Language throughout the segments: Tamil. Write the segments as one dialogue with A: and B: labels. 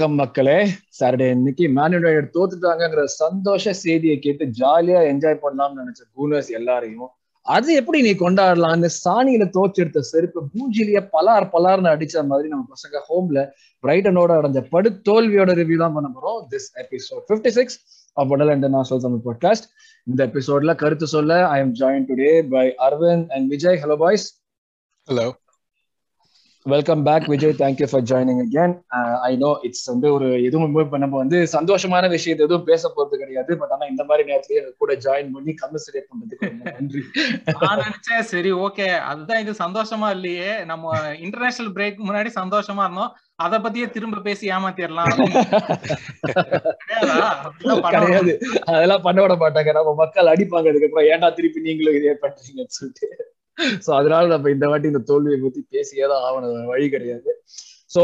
A: வணக்கம் மக்களே. சாட்டர்டே இன்னைக்கு மேனுடைய தோத்துட்டாங்கிற சந்தோஷ செய்தியை கேட்டு ஜாலியா என்ஜாய் பண்ணலாம்னு நினைச்ச கூனர்ஸ் எல்லாரையும் அது எப்படி நீ கொண்டாடலாம்னு சாணியில தோச்செடுத்த செருப்பு பூஞ்சிலிய பலார் பலார்னு அடிச்ச மாதிரி நம்ம பசங்க ஹோம்ல பிரைட்டனோட அடைஞ்ச படு தோல்வியோட ரிவ்யூ தான் பண்ண போறோம். This episode fifty six of நான் இன்டர்நேஷனல் தமிழ் பாட்காஸ்ட் இந்த எபிசோட்ல கருத்து சொல்ல I am join today by Aravind and Vijay hello boys
B: hello
A: welcome back Vijay thank you for joining again I know it's வந்து ஒரு எதுவும் இப்ப நம்ம வந்து சந்தோஷமான விஷயத்தை எதுவும் பேச போறது கிடையாது. பட் ஆனா இந்த மாதிரி நேரத்துல கூட ஜாயின் பண்ணி கன்வர்சேட் பண்றதுக்கு நன்றி.
C: நான் நினைச்சேன் சரி ஓகே அதுதான் இது சந்தோஷமா இல்லையே. நம்ம இன்டர்நேஷனல் பிரேக் முன்னாடி சந்தோஷமா இருந்தோம். அத பத்தியே திரும்ப பேசி ஏமாத்திடலாம்
A: கிடையாது? அதெல்லாம் பண்ண விட மாட்டாங்க. நம்ம மக்கள் அடிப்பாங்க. அதுக்கப்புறம் ஏன்டா திருப்பி நீங்களும் இதே பண்றீங்கன்னு சொல்லிட்டு. ஸோ அதனால நம்ம இந்த வாட்டி இந்த தோல்வியை பத்தி பேசியே தான் ஆகணும். வழி கிடையாது. ஸோ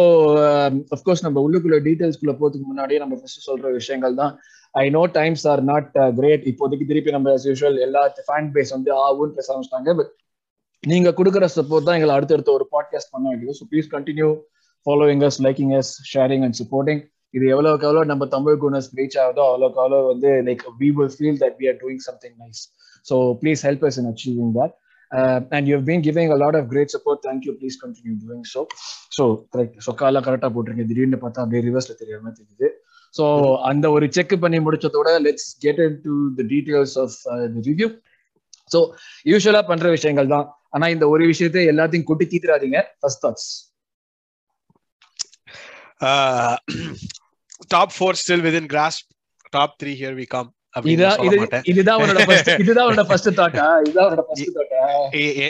A: அஃப்கோர்ஸ் um, நம்ம உள்ளுக்குள்ள டீட்டெயில்ஸ்குள்ள போறதுக்கு முன்னாடியே நம்ம ஃபர்ஸ்ட் சொல்ற விஷயங்கள் தான். I know times are not great இப்போதைக்கு திருப்பி நம்ம யூஷுவல் எல்லா ஃபேன் பேஸ் வந்து ஆவுன்னு பேச ஆரம்பிச்சிட்டாங்க. பட் நீங்க கொடுக்குற சப்போர்ட் தான் எங்களை அடுத்தடுத்த ஒரு பாட்காஸ்ட் பண்ண வேண்டியது so please continue following us liking us sharing and supporting இது எவ்வளவுக்கு எவ்வளோ நம்ம தமிழ் குணஸ் ரீச் ஆகுதோ அவ்வளோக்கு அவ்வளோ வந்து like we will feel that we are doing something nice so please help us in achieving that Uh, and you've been giving a lot of great support. Thank you. Please continue doing so. So, correct. So, காலா கரெக்டா போட்டிருக்கீங்க திடீர்னு பார்த்தா அப்படியே ரிவர்ஸ்ல தெரியாம தெரியுது ஸோ அந்த ஒரு செக் பண்ணி முடிச்சதோட let's get into the details of the review so யூஸ்வலா பண்ற விஷயங்கள் தான் ஆனா இந்த ஒரு விஷயத்தை எல்லாத்தையும் குட்டி தீத்துறாதீங்க
B: first thoughts
A: top four still with cross top three here we come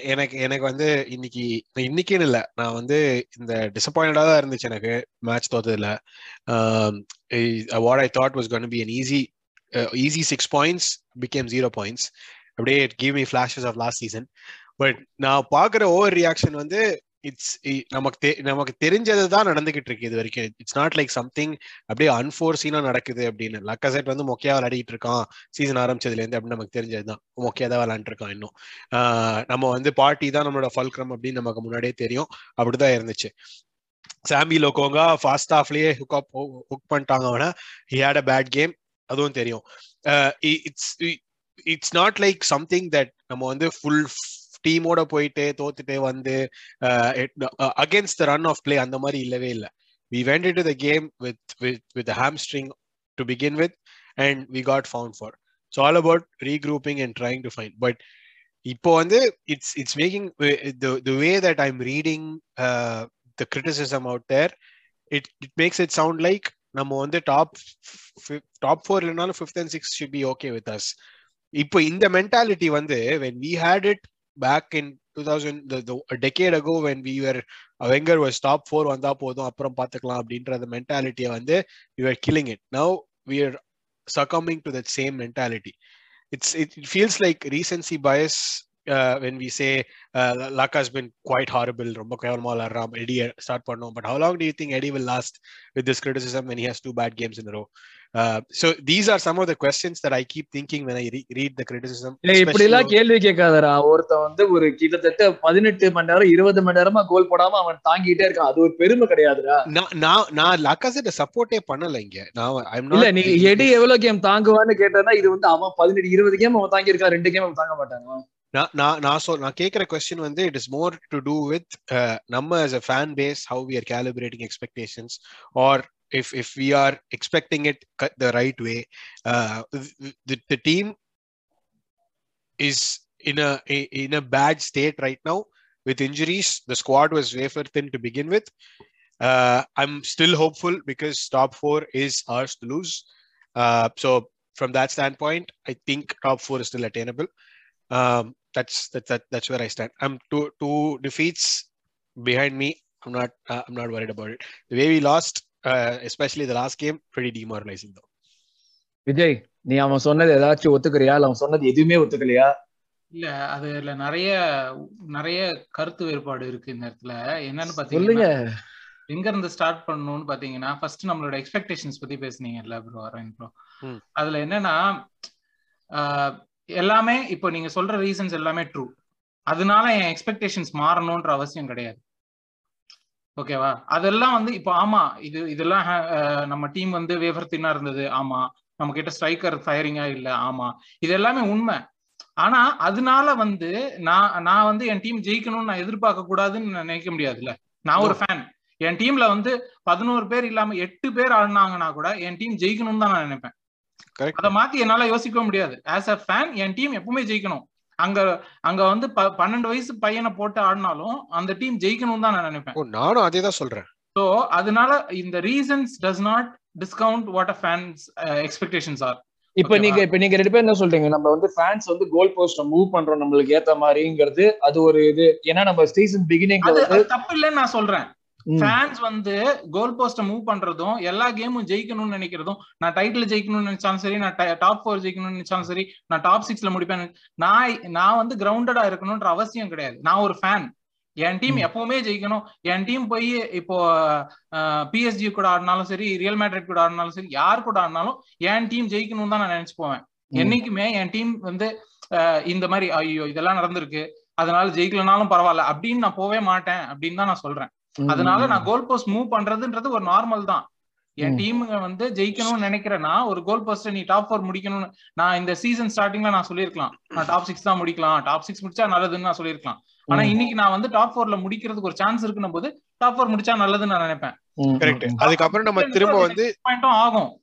B: எனக்கு எனக்கு வந்து இன்னைக்கு இன்னைக்குன்னு இல்ல. நான் வந்து இந்த டிசப்பாயிண்டா தான் இருந்துச்சு எனக்கு. Match தோத்ததுல. What I thought was gonna be an easy easy six points became zero points அப்படியே give me flashes of last season but நான் பாக்குற ஓவர் ரியாக்ஷன் வந்து இட்ஸ் நமக்கு நமக்கு தெரிஞ்சது தான் நடந்துகிட்டு இருக்கு இது வரைக்கும். இட்ஸ் நாட் லைக் சம்திங் அப்படியே அன்ஃபோர்சீனா நடக்குது அப்படின்னு. லக்கசெட் வந்து மொக்கையா விளையாடிட்டு இருக்கான் சீசன் ஆரம்பிச்சதுல இருந்து அப்படின்னு நமக்கு தெரிஞ்சதுதான். மொக்கையா தான் விளையாண்டு இருக்கான் இன்னும் நம்ம வந்து பார்ட்டி தான் நம்மளோட ஃபல்க்ரம் அப்படின்னு நமக்கு முன்னாடியே தெரியும். அப்படிதான் இருந்துச்சு. சாம்பி லோகோங்கா ஃபாஸ்ட் ஆஃப்லயே ஹுக் அப் ஹுக் பண்ணிட்டாங்க அவனை. He had a bad game அதுவும் தெரியும். It's it's not like something that நம்ம வந்து ஃபுல் டீமோட போயிட்டு தோத்துட்டு வந்து against the run of play அந்த மாதிரி இல்லவே இல்லை. We went to the game with with with hamstring to begin with and we got found for so all about regrouping and trying to find but இப்போ வந்து it's it's making the way that I am reading the criticism out there it it makes it sound like நம்ம வந்து டாப் டாப் ஃபோர் இல்லைனாலும் fifth and six should be okay with us இப்போ இந்த மென்டாலிட்டி வந்து when we had it back in 2000 the, the a decade ago when we were Wenger was top 4 வந்தா போதும் அப்புறம் பாத்துக்கலாம் அப்படின்ற அந்த மென்டாலிட்டியை வந்து we were killing it now we are succumbing to that same mentality it's it, it feels like recency bias uh, when we say uh, luck has been quite horrible ரொம்ப கேவலமா விளையாடுறான் எடி ஸ்டார்ட் பண்ணோம் but how long do you think Eddie will last with this criticism when he has two bad games in a row uh, so these are some of the questions that I keep thinking when I re read the criticism
A: இப்படி எல்லாம் கேள்வி கேட்காதரா ஒருத்தன் வந்து ஒரு கிட்டத்தட்ட பதினெட்டு மணி நேரம் இருபது மணி நேரமா கோல் போடாம அவன் தாங்கிட்டே இருக்கான். அது ஒரு பெருமை கிடையாதுடா.
B: நான் நான் லக்காசெட் சப்போர்ட்டே பண்ணல இங்க. நான்
A: இல்ல நீ எடி எவ்வளவு கேம் தாங்குவான்னு கேட்டா இது வந்து அவன் பதினெட்டு இருபது கேம் அவன் தாங்கி இருக்கான் ரெண்டு கேம் அவன் தாங்க மாட்டாங்க.
B: நான் நான் சொல் நான் கேட்குற கொஸ்டின் வந்து it is more to do with நம்ம a fan base how we are calibrating expectations or if if we are expecting it the right way uh, the, the team is in a in a bad state right now with injuries the squad was wafer thin to begin with uh, i'm still hopeful because top 4 is ours to lose uh, so from that standpoint i think top 4 is still attainable um, that's that, that that's where I stand. I'm two two defeats behind me. I'm not uh, I'm not worried about it. The way we lost, uh, especially the last game, pretty demoralizing though.
A: Vijay நீ அவன் சொன்னது ஏதாச்சும் ஒத்துக்கிறியா? இல்ல அவன் சொன்னது எதுவுமே ஒத்துக்கலையா?
C: இல்ல அதுல நிறைய நிறைய கருத்து வேறுபாடு இருக்கு இந்த இடத்துல. என்னன்னு பாத்தீங்கன்னா எங்க இருந்து ஸ்டார்ட் பண்ணணும்னு பாத்தீங்கன்னா ஃபர்ஸ்ட் நம்மளோட எக்ஸ்பெக்டேஷன்ஸ் பத்தி பேசுனீங்கல்ல ப்ரோ அரவிந்த் ப்ரோ. அதுல என்னன்னா எல்லாமே இப்போ நீங்க சொல்ற ரீசன்ஸ் எல்லாமே ட்ரூ அதனால என் எக்ஸ்பெக்டேஷன்ஸ் மாறணும்ன்ற அவசியம் கிடையாது. ஓகேவா அதெல்லாம் வந்து இப்போ ஆமா இது இதெல்லாம் நம்ம டீம் வந்து வேவர் தின்னா இருந்தது. ஆமா. நம்ம கிட்ட ஸ்ட்ரைக்கர் ஃபயரிங்கா இல்ல. ஆமா. இது எல்லாமே உண்மை. ஆனா அதனால வந்து நான் நான் வந்து என் டீம் ஜெயிக்கணும்னு நான் எதிர்பார்க்க கூடாதுன்னு நான் நினைக்க முடியாதுல்ல. நான் ஒரு ஃபேன் என் டீம்ல வந்து பதினோரு பேர் இல்லாம எட்டு பேர் ஆடினாங்கன்னா கூட என் டீம் ஜெயிக்கணும்னு தான் நான் நினைப்பேன். அதை மாத்தி என்னால யோசிக்க முடியாது. ஆஸ் அ ஃபேன் என் டீம் எப்பவுமே ஜெயிக்கணும். அங்க அங்க வந்து ப- பன்னெண்டு வயசு பையனை போட்டு ஆடினாலும் அந்த டீம் ஜெயிக்கணும் தான் நான் நினைப்பேன்.
B: நானும் அதே தான் சொல்றேன்.
C: ஸோ அதனால இந்த reasons does not discount what a fans expectations are
A: இப்ப? நீங்க இப்ப நீங்க ரெண்டு பேரும் என்ன சொல்றீங்க? நம்ம வந்து ஃபேன்ஸ் வந்து கோல் போஸ்ட் மூவ் பண்றோம் நம்மளுக்கு ஏத்த மாதிரிங்கிறது அது ஒரு இது. ஏன்னா நம்ம சீசன் பிகினிங்ல
C: அது
A: வந்து
C: அது தப்பு இல்லைன்னு நான் சொல்றேன். ஃபேன்ஸ் வந்து கோல் போஸ்ட மூவ் பண்றதும் எல்லா கேமும் ஜெயிக்கணும்னு நினைக்கிறதும் நான் டைட்டில் ஜெயிக்கணும்னு நினைச்சாலும் சரி நான் டாப் ஃபோர் ஜெயிக்கணும்னு நினைச்சாலும் சரி நான் டாப் சிக்ஸ்ல முடிப்பேன். நான் நான் வந்து கிரவுண்டடா இருக்கணும்ன்ற அவசியம் கிடையாது. நான் ஒரு ஃபேன் என் டீம். எப்பவுமே ஜெயிக்கணும். என் டீம் போய் இப்போ பிஎஸ்ஜி கூட ஆடினாலும் சரி ரியல் மேட்ரிட் கூட ஆடினாலும் சரி யார் கூட ஆடினாலும் என் டீம் ஜெயிக்கணும் தான் நான் நினைச்சு போவேன். என்னைக்குமே என் டீம் வந்து இந்த மாதிரி ஐயோ இதெல்லாம் நடந்திருக்கு அதனால ஜெயிக்கலனாலும் பரவாயில்ல அப்படின்னு நான் போவே மாட்டேன் அப்படின்னு தான் நான் சொல்றேன். அதனால நான் கோல் போஸ்ட் மூவ் பண்றதுன்றது ஒரு நார்மல் தான். என். டீமுங்க வந்து ஜெயிக்கணும்னு நினைக்கிறேன்னா ஒரு கோல் போஸ்ட் நீ டாப் ஃபோர் முடிக்கணும்னு நான் இந்த சீசன் ஸ்டார்டிங்ல நான் சொல்லியிருக்கலாம். நான் டாப் சிக்ஸ் தான் முடிக்கலாம். டாப் சிக்ஸ் முடிச்சா நல்லதுன்னு நான் சொல்லியிருக்கலாம். ஆனா. இன்னைக்கு நான் வந்து டாப் ஃபோர்ல முடிக்கிறதுக்கு ஒரு சான்ஸ் இருக்குன்னும் போது டாப் ஃபோர் முடிச்சா நல்லதுன்னு நான் நினைப்பேன்.
B: கரெக்ட் அதுக்கப்புறம் நம்ம திரும்ப வந்து
C: ஆகும்.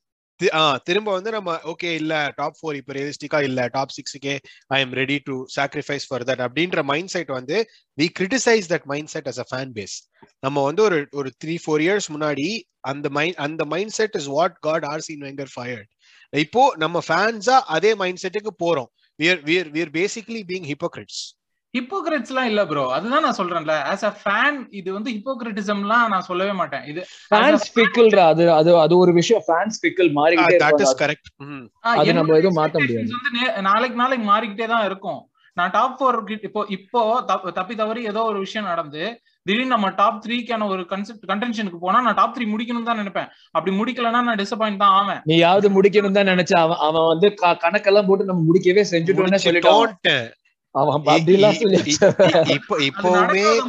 B: திரும்ப வந்து நம்ம ஓகே இல்ல டாப் ஃபோர் இப்ப ரியலிஸ்டிக்கா இல்ல top சிக்ஸுக்கே I am ready to sacrifice for that அப்படின்ற மைண்ட் செட் வந்து we criticize that mind set as a fan base நம்ம வந்து ஒரு ஒரு த்ரீ ஃபோர் இயர்ஸ் முன்னாடி அந்த மைண்ட் அந்த mind set is what got Arsene Wenger fired இப்போ நம்ம ஃபேன்ஸா அதே மைண்ட் செட்டுக்கு போறோம். We're we're we're basically being hypocrites
C: hypocrites எல்லாம் இல்ல ப்ரோ அதுதான் நான் சொல்றேன்ல. ஆஸ் அ ஃபேன் இது வந்து ஹிப்போகிரிட்டிசம்லாம் நான் சொல்லவே மாட்டேன். இது
A: ஃபேன்ஸ் பிக்கிள்ரா அது அது அது ஒரு விஷயம். ஃபேன்ஸ் பிக்கிள் மாறிக்கிட்டே
B: தட் இஸ் கரெக்ட்
A: அது நம்ம எதுவும் மாத்த
C: வந்து நே- நாளைக்கு நாளைக்கு மாறிக்கிட்டே தான் இருக்கும். நான் டாப் ஃபோர் இப்போ இப்போ தப்பு- தப்பி தவறி ஏதோ ஒரு விஷயம் நடந்து திடீர்னு நம்ம டாப் த்ரீக்கான ஒரு கன்செப்ட் கண்டென்ஷனுக்கு போனா நான் டாப் த்ரீ முடிக்கணும் தான் நினைப்பேன். அப்படி முடிக்கலன்னா நான் டிசப்பாயிண்ட் தான் ஆவேன்.
A: நீ யாவது முடிக்கணும் தான் நினைச்சா அவன் அவன் வந்து கணக்கெல்லாம் போட்டு நம்ம முடிக்கவே செஞ்சுட்டோம்னு சொல்லிட்டான்.
B: முடிச்சிட்டோன்ட்டு.
A: அவன் அப்படிலாம் சொல்லி
B: இப்போ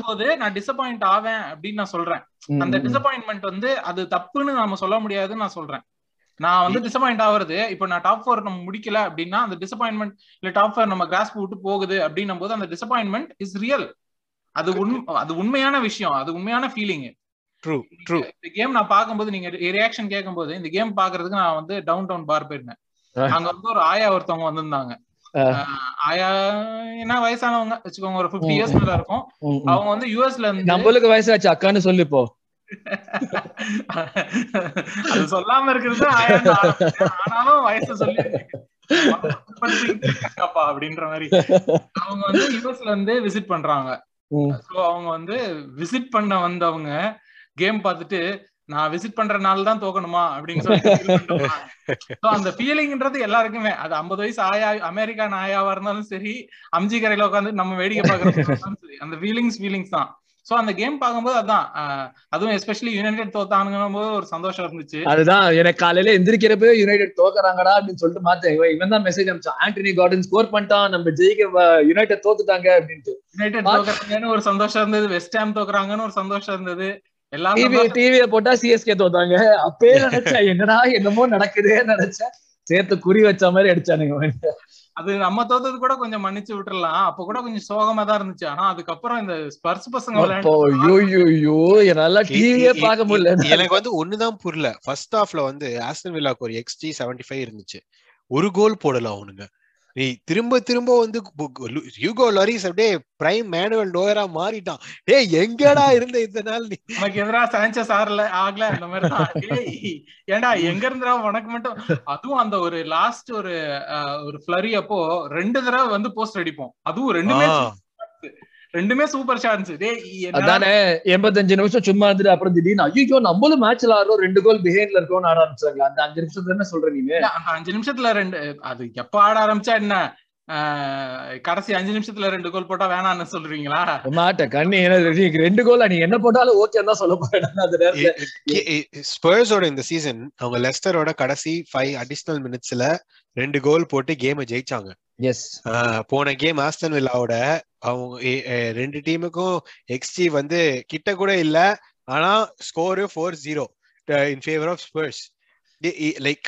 C: போது நான் டிசப்பாயிண்ட் ஆவேன் அப்படின்னு நான் சொல்றேன். அந்த
A: ம்,
C: டிசப்பாயின்மெண்ட் வந்து அது தப்புன்னு நாம சொல்ல முடியாதுன்னு நான் சொல்றேன். நான் வந்து டிசப்பாயிண்ட் ஆகுறது இப்போ நான் டாப் ஃபோர் நம்ம முடிக்கல அப்படின்னா அந்த டிசப்பாயின்மெண்ட் இல்ல டாப் ஃபோர் நம்ம கிராஸ் விட்டு போகுது அப்படின்னும் போது அந்த டிசப்பாயின்மெண்ட் இஸ் ரியல் அது உண் அது உண்மையான விஷயம் அது உண்மையான ஃபீலிங்
B: ட்ரூ ட்ரூ
C: இந்த கேம் நான் பார்க்கும்போது நீங்க ரியாக்ஷன் கேட்கும்போது இந்த கேம் பாக்குறதுக்கு நான் வந்து டவுன் டவுன் பார் போயிருந்தேன். அங்க வந்து ஒரு ஆயா ஒருத்தவங்க வந்திருந்தாங்க. என்ன வயசானவங்க? வச்சுக்கோங்க ஒரு பிப்டி இயர்ஸ் மேல இருக்கும். அவங்க வந்து யூஎஸ்ல இருந்து
A: நம்மளுக்கு வயசாச்சு அக்கான்னு சொல்லு இப்போ.
C: அது சொல்லாம இருக்கிறது. ஆனாலும் வயசு சொல்லி அப்பா அப்படின்ற மாதிரி. அவங்க வந்து யூஎஸ்ல இருந்து விசிட் பண்றாங்க. அவங்க வந்து விசிட் பண்ண வந்தவங்க கேம் பார்த்துட்டு நான் விசிட் பண்ற நாள் தான் தோக்கணுமா அப்படின்னு சொல்லி feel பண்ணிட்டு வந்தாங்க. So, அந்த ஃபீலிங்ன்றது எல்லாருக்குமே. அது ஐம்பது வயசு ஆயா அமெரிக்கான் ஆயாவா இருந்தாலும் சரி அம்ஜி கரையில உட்காந்து நம்ம வேடிக்கை பார்க்கறது சரி அந்த ஃபீலிங்ஸ் ஃபீலிங்ஸ் தான். சோ அந்த கேம் பார்க்கும்போது அதான் அதுவும் எஸ்பெஷலி யுனைடெட் தோத்தானுங்கும் போது ஒரு சந்தோஷம் இருந்துச்சு.
A: அதுதான் எனக்கு காலையில எந்திரிக்கிறப்ப யுனைடெட் தோக்குறாங்கடா அப்படின்னு சொல்லிட்டு மாத்தேன். இவன் இவன் தான் மெசேஜ் அனுப்பிச்சான். ஆண்டனி கார்டன் ஸ்கோர் பண்ணிட்டான். நம்ம ஜெயிக்க யுனைடெட் தோத்துட்டாங்க அப்படின்ட்டு.
C: யுனைடெட் தோக்குறாங்கன்னு ஒரு சந்தோஷம் இருந்தது வெஸ்ட் ஹாம் தோக்குறாங்கன்னு ஒரு சந்தோஷம் இருந்தது. எல்லாம்
A: டிவி
C: சந்தோஷம்.
A: டிவிய போட்டா சிஎஸ்கே தோத்தாங்க அப்பயே நினைச்சேன் என்னடா என்னமோ நடக்குதே நினைச்சேன். சேர்த்து குறி வச்ச மாதிரி அடிச்சானுங்க
C: அது நம்ம தோத்தது கூட கொஞ்சம் மன்னிச்சு விட்டுறலாம். அப்ப கூட கொஞ்சம் சோகமா தான் இருந்துச்சு. ஆனா அதுக்கப்புறம் இந்த ஸ்பர்ஸ் பசங்க
A: என்னால டிவியே பார்க்க முடியல.
B: எனக்கு வந்து ஒண்ணுதான் புரியல. ஃபர்ஸ்ட் ஹாஃப்ல வந்து ஆஸ்டன் வில்லாக்கு ஒரு எக்ஸ்டி செவன்டி ஃபைவ் இருந்துச்சு. ஒரு கோல் போடல அவனுங்க. நீ திரும்ப திரும்ப வந்து யூகோ லாரிஸ் அப்படியே பிரைம் மேனுவல் டோயரா மாறிட்டான். டேய் எங்கடா இருந்த இந்த நாள் நீ?
C: நமக்கு எதிரா சான்சஸ் ஆறல ஆகல அந்த மாதிரி ஏய், ஏன்டா எங்க இருந்துடா உனக்கு மட்டும்? அதுவும் அந்த ஒரு லாஸ்ட் ஒரு ஒரு ஃபிளரி அப்போ ரெண்டு தடவை வந்து போஸ்ட் அடிப்போம். அதுவும் ரெண்டுமே. ரெண்டுமே சூப்பர் சான்ஸ்
A: அதானே எண்பத்தஞ்சு நிமிஷம் சும்மா இருந்துட்டு அப்புறம் திடீர்னு ஐயோ நம்மளும் மேட்ச்ல ஆடுறோம் ரெண்டு கோல் பிஹைண்ட்ல இருக்கோம்னு ஆட ஆரம்பிச்சாங்க அந்த அஞ்சு நிமிஷம் தானே சொல்ற நீங்க
C: அஞ்சு நிமிஷத்துல ரெண்டு அது எப்ப ஆட ஆரம்பிச்சா என்ன? ஆஹ், கடைசி அஞ்சு நிமிஷத்துல ரெண்டு கோல் போட்டா வேணாம்னு சொல்றீங்களா?
A: மாட்ட கண்ணி ரெண்டு கோல் நீ என்ன போட்டாலும் ஓகே தான் சொல்ல போறேன். அந்த நேரத்துல
B: ஸ்பர்ஸோட இந்த சீசன் அவங்க லெஸ்டரோட கடைசி ஃபைவ் அடிஷனல் மினிட்ஸ்ல ரெண்டு கோல் போட்டு கேமை ஜெயிச்சாங்க.
A: எஸ்
B: போன கேம் ஆஸ்டன் வில்லாவோட அவங்க ரெண்டு டீமுக்கும் எக்ஸ்டி வந்து கிட்ட கூட இல்ல. ஆனா score four zero in favour of Spurs like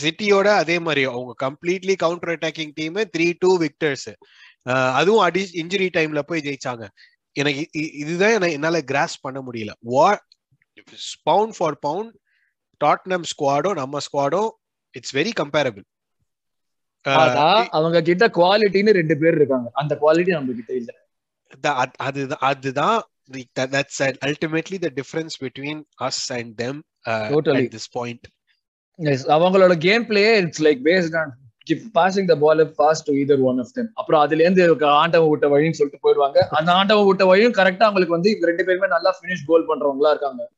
B: சிட்டியோட அதே மாதிரி அவங்க completely counter attacking team three two victors அதுவும் அடி இன்ஜுரி டைம்ல போய் ஜெயிச்சாங்க. எனக்கு இதுதான் என்னால கிராஸ் பண்ண முடியல. What pound for pound Tottenham ஸ்குவாடோ நம்ம ஸ்குவாடோ இட்ஸ் வெரி கம்பேரபிள்
A: அவங்க கிட்ட குவாலிட்டின்னு ரெண்டு பேர் இருக்காங்க. அந்த குவாலிட்டி நம்ம கிட்ட இல்ல
B: அதுதான் அதுதான் that's ultimately the difference between us and them uh,
A: Totally.
B: at this point.
A: Yes, அவங்களோட game play it's like based on passing the ball pass to either one of them. அப்புறம் அதுல இருந்து ஆண்டவன் விட்ட வழின்னு சொல்லிட்டு போயிடுவாங்க. அந்த ஆண்டவன் விட்ட வழியும் கரெக்டா அவங்களுக்கு வந்து ரெண்டு பேருமே நல்லா ஃபினிஷ் கோல் பண்றவங்களா இருக்காங்க.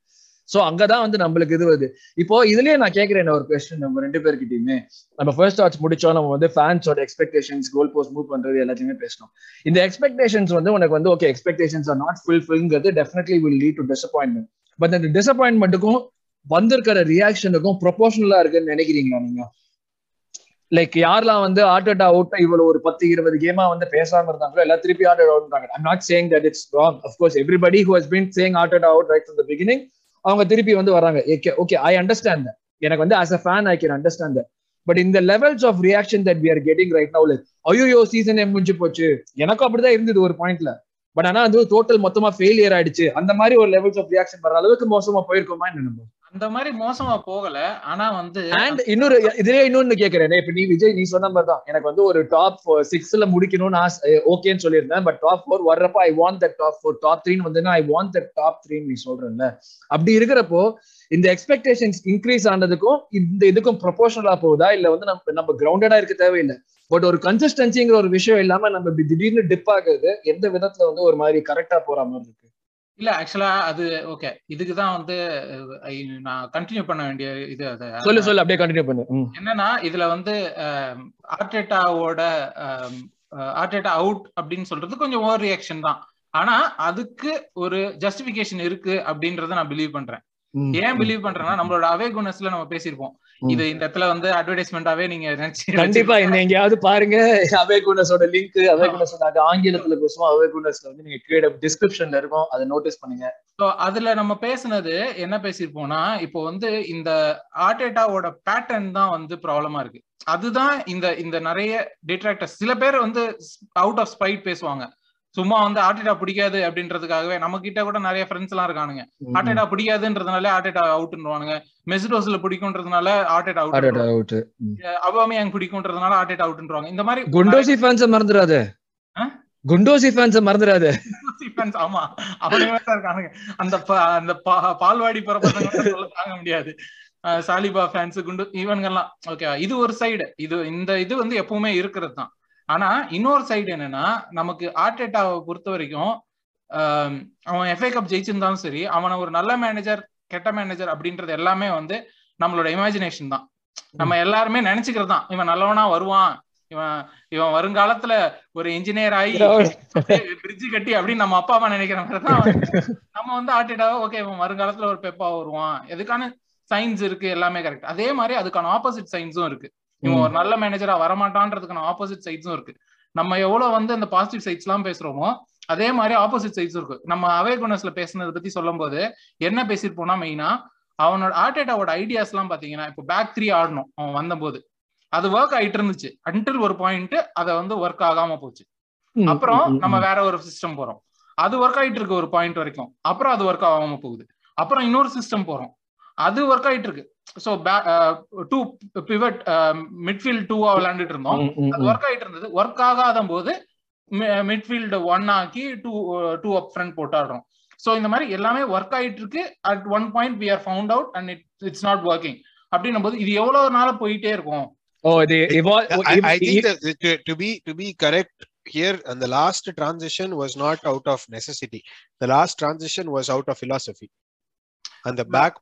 A: சோ அங்கதான் வந்து நம்மளுக்கு இது வருது. இப்போ இதுலயே நான் கேக்குறேன் ஒரு கொஸ்டின் நம்ம ரெண்டு பேர்கிட்டயுமே. நம்ம ஃபர்ஸ்ட் வாட்ச் முடிச்சோம் நம்ம வந்து ஃபேன்ஸோட எக்ஸ்பெக்டேஷன்ஸ் கோல் போஸ்ட் மூவ் பண்றது எல்லாத்தையுமே பேசணும் இந்த எக்ஸ்பெக்டேஷன்ஸ் வந்து உனக்கு வந்து okay expectations are not ஃபுல்ஃபில்ங்கிறது definitely will lead to disappointment but அந்த டிசப்பாயின்மெண்ட்டுக்கும் வந்திருக்கிற ரியாக்ஷனுக்கும் ப்ரொபோஷனலா இருக்குன்னு நினைக்கிறீங்களா நீங்க? லைக் யாரெல்லாம் வந்து ஆர்டட் அவுட் இவ்வளவு ஒரு பத்து இருபது கேமா வந்து பேசாம இருந்தாங்களோ எல்லாம் திருப்பி sorted out I'm not saying that it's wrong of course everybody who has been saying sorted out right from the beginning அவங்க திருப்பி வந்து வராங்க. ஓகே ஐ அண்டர்ஸ்டாண்ட் எனக்கு வந்து as a fan I can understand but இந்த levels of reaction that we are getting right நவுல ஐயோ சீசன் முடிஞ்சு போச்சு. எனக்கும் அப்படிதான் இருந்தது ஒரு பாயிண்ட்ல பட் ஆனா அது டோட்டல் மொத்தமா ஃபெயிலியர் ஆயிடுச்சு. அந்த மாதிரி ஒரு லெவல்ஸ் ஆஃப் ரியாக்ஷன் வர அளவுக்கு மோசமா போயிருக்கோமா என்ன
C: அந்த மாதிரி மோசமா போகல. ஆனா வந்து
A: அண்ட் இன்னொரு இதுலயே இன்னொன்னு கேக்குறேன். இப்ப நீ விஜய் நீ சொன்ன மாதிரி தான் எனக்கு வந்து ஒரு டாப் சிக்ஸ்ல முடிக்கணும்னு ஓகேன்னு சொல்லியிருந்தேன். பட் டாப் ஃபோர் வர்றப்ப I want that top four top த்ரீன்னு வந்து ஐ வாண்ட் தட் டாப் த்ரீன்னு நீ சொல்றேன்ல. அப்படி இருக்கிறப்போ இந்த எக்ஸ்பெக்டேஷன்ஸ் இன்க்ரீஸ் ஆனதுக்கும் இந்த இதுக்கும் ப்ரொபோஷனலா போகுதா? இல்ல வந்து நம்ம நம்ம கிரவுண்டடா இருக்க தேவையில்லை. பட் ஒரு கன்சிஸ்டன்சிங்கிற ஒரு விஷயம் இல்லாம நம்ம இப்படி திடீர்னு டிப் ஆகுது எந்த விதத்துல வந்து ஒரு மாதிரி கரெக்டா போற மாதிரி இருக்கு?
C: இல்ல ஆக்சுவலா அது ஓகே இதுக்குதான் வந்து அஹ், ஐ- நான் கண்டினியூ பண்ண வேண்டிய இது அது
A: சொல்லு சொல்லு அப்படியே கண்டினியூ பண்ணு.
C: என்னன்னா இதுல வந்து ஆர்டேட்டாவோட ஆர்டேட்டா அவுட் அப்படின்னு சொல்றது கொஞ்சம் ஓவர் ரியாக்ஷன் தான் ஆனா அதுக்கு ஒரு ஜஸ்டிபிகேஷன் இருக்கு அப்படின்றத நான் பிலீவ் பண்றேன். ஏன் பிலீவ் பண்றேன்னா நம்மளோட அவே குணஸ்ல நம்ம பேசியிருப்போம். இது இந்த இடத்துல வந்து அட்வர்டைஸ்மெண்டாவே நீங்க
A: கண்டிப்பா. இந்த எங்கேயாவது பாருங்க அவே குணஸோட லிங்க் அவே குணஸோட அது ஆங்கிலத்துல பேசுவோம். அவே குணஸ்ல வந்து நீங்க கீழே டிஸ்கிரிப்ஷன்ல இருக்கும். அதை நோட்டீஸ் பண்ணுங்க.
C: So, அதுல நம்ம பேசுனது என்ன பேசியிருப்போம்னா இப்போ வந்து இந்த ஆர்டேட்டாவோட பேட்டர்ன் தான் வந்து ப்ராப்ளமா இருக்கு. அதுதான் இந்த இந்த நிறைய டிட்ராக்டர்ஸ் சில பேர் வந்து அவுட் ஆஃப் ஸ்பைட் பேசுவாங்க. சும்மா வந்து ஆர்டேட்டா பிடிக்காது அப்படின்றதுக்காகவே நம்ம கிட்ட கூட நிறைய ஃப்ரெண்ட்ஸ் எல்லாம் இருக்கானுங்க. ஆர்டேட்டா பிடிக்காதுன்றதுனால ஆர்டேட்டா அவுட்ன்றானுங்க மெசிடோஸ்ல பிடிக்கும்ன்றதுனால ஆர்டேட்டா அவுட்
A: அவுட்
C: அபாமியாங் பிடிக்கும்ன்றதுனால ஆர்டேட்டா அவுட்ன்றாங்க இந்த மாதிரி
A: குண்டோசி ஃபேன்ஸ் மறந்துடாத? குண்டோசி ஃபேன்ஸ் மறந்துடாத
C: fans, ஆமா. அவனுங்க இருக்கானுங்க. அந்த அந்த பால்வாடி பிறப்பசங்க சொல்ல தாங்க முடியாது. சாலிபா ஃபேன்ஸ் குண்டு இவனுங்கெல்லாம். ஓகே இது ஒரு சைடு இது இந்த இது வந்து எப்பவுமே இருக்கிறது தான். ஆனா இன்னொரு சைடு என்னன்னா நமக்கு ஆர்டேட்டாவை பொறுத்த வரைக்கும் அவன் எஃப்ஐ கப் ஜெயிச்சிருந்தாலும் சரி அவனை ஒரு நல்ல மேனேஜர் கெட்ட மேனேஜர் அப்படின்றது எல்லாமே வந்து நம்மளோட இமேஜினேஷன் தான். நம்ம எல்லாருமே நினைச்சுக்கிறது தான் இவன் நல்லவனா வருவான் இவன் இவன் வருங்காலத்துல ஒரு இன்ஜினியர் ஆகி பிரிட்ஜ் கட்டி அப்படின்னு நம்ம அப்பா அம்மா நினைக்கிற மாதிரி தான் நம்ம வந்து ஆர்டிடாவா ஓகே இவன் வருங்காலத்துல ஒரு பெப்பா வருவான் எதுக்கான சயின்ஸ் இருக்கு எல்லாமே கரெக்ட் அதே மாதிரி அதுக்கான ஆப்போசிட் சயின்ஸும் இருக்கு. இவன் ஒரு நல்ல மேனேஜரா வரமாட்டான்றதுக்கான ஆப்போசிட் சைட்ஸும் இருக்கு. நம்ம எவ்வளவு வந்து அந்த பாசிட்டிவ் சைட்ஸ் எல்லாம் பேசுறோமோ அதே மாதிரி ஆப்போசிட் சைட்ஸும் இருக்கு. நம்ம அவே குணஸ்ல பேசுனதை பத்தி சொல்லும் போது என்ன பேசிருப்போம்னா மெயினா அவனோட ஆர்டேட்டாவோட ஐடியாஸ் எல்லாம் பாத்தீங்கன்னா இப்போ பேக் த்ரீ ஆடணும் அவன் வந்தபோது. அது ஒர்க் ஆயிட்டு இருந்துச்சு. அன்டில் ஒரு பாயிண்ட் அதை வந்து ஒர்க் ஆகாம போச்சு. அப்புறம் நம்ம வேற ஒரு சிஸ்டம் போறோம். அது ஒர்க் ஆயிட்டு இருக்கு ஒரு பாயிண்ட் வரைக்கும். அப்புறம் அது ஒர்க் ஆகாம போகுது. அப்புறம் இன்னொரு சிஸ்டம் போறோம். அது ஒர்க் ஆயிட்டு இருக்கு. ஸோ டூ பிவட் மிட்ஃபீல்ட் டூவா விளையாண்டுட்டு இருந்தோம் அது ஒர்க் ஆயிட்டு இருந்தது ஒர்க் ஆகாத போது மிட்ஃபீல்டு ஒன் ஆக்கி டூ டூ அப் ஃப்ரண்ட் போட்டாடுறோம். ஸோ இந்த மாதிரி எல்லாமே ஒர்க் ஆயிட்டு இருக்கு at one point we are found out and it it's not working அப்படின்னும் போது இது எவ்வளவு நாள போயிட்டே இருக்கும்?
A: Oh,
B: that to, to be to be correct here, and the last transition was not out of necessity. The last transition was out of philosophy. அந்த பேக்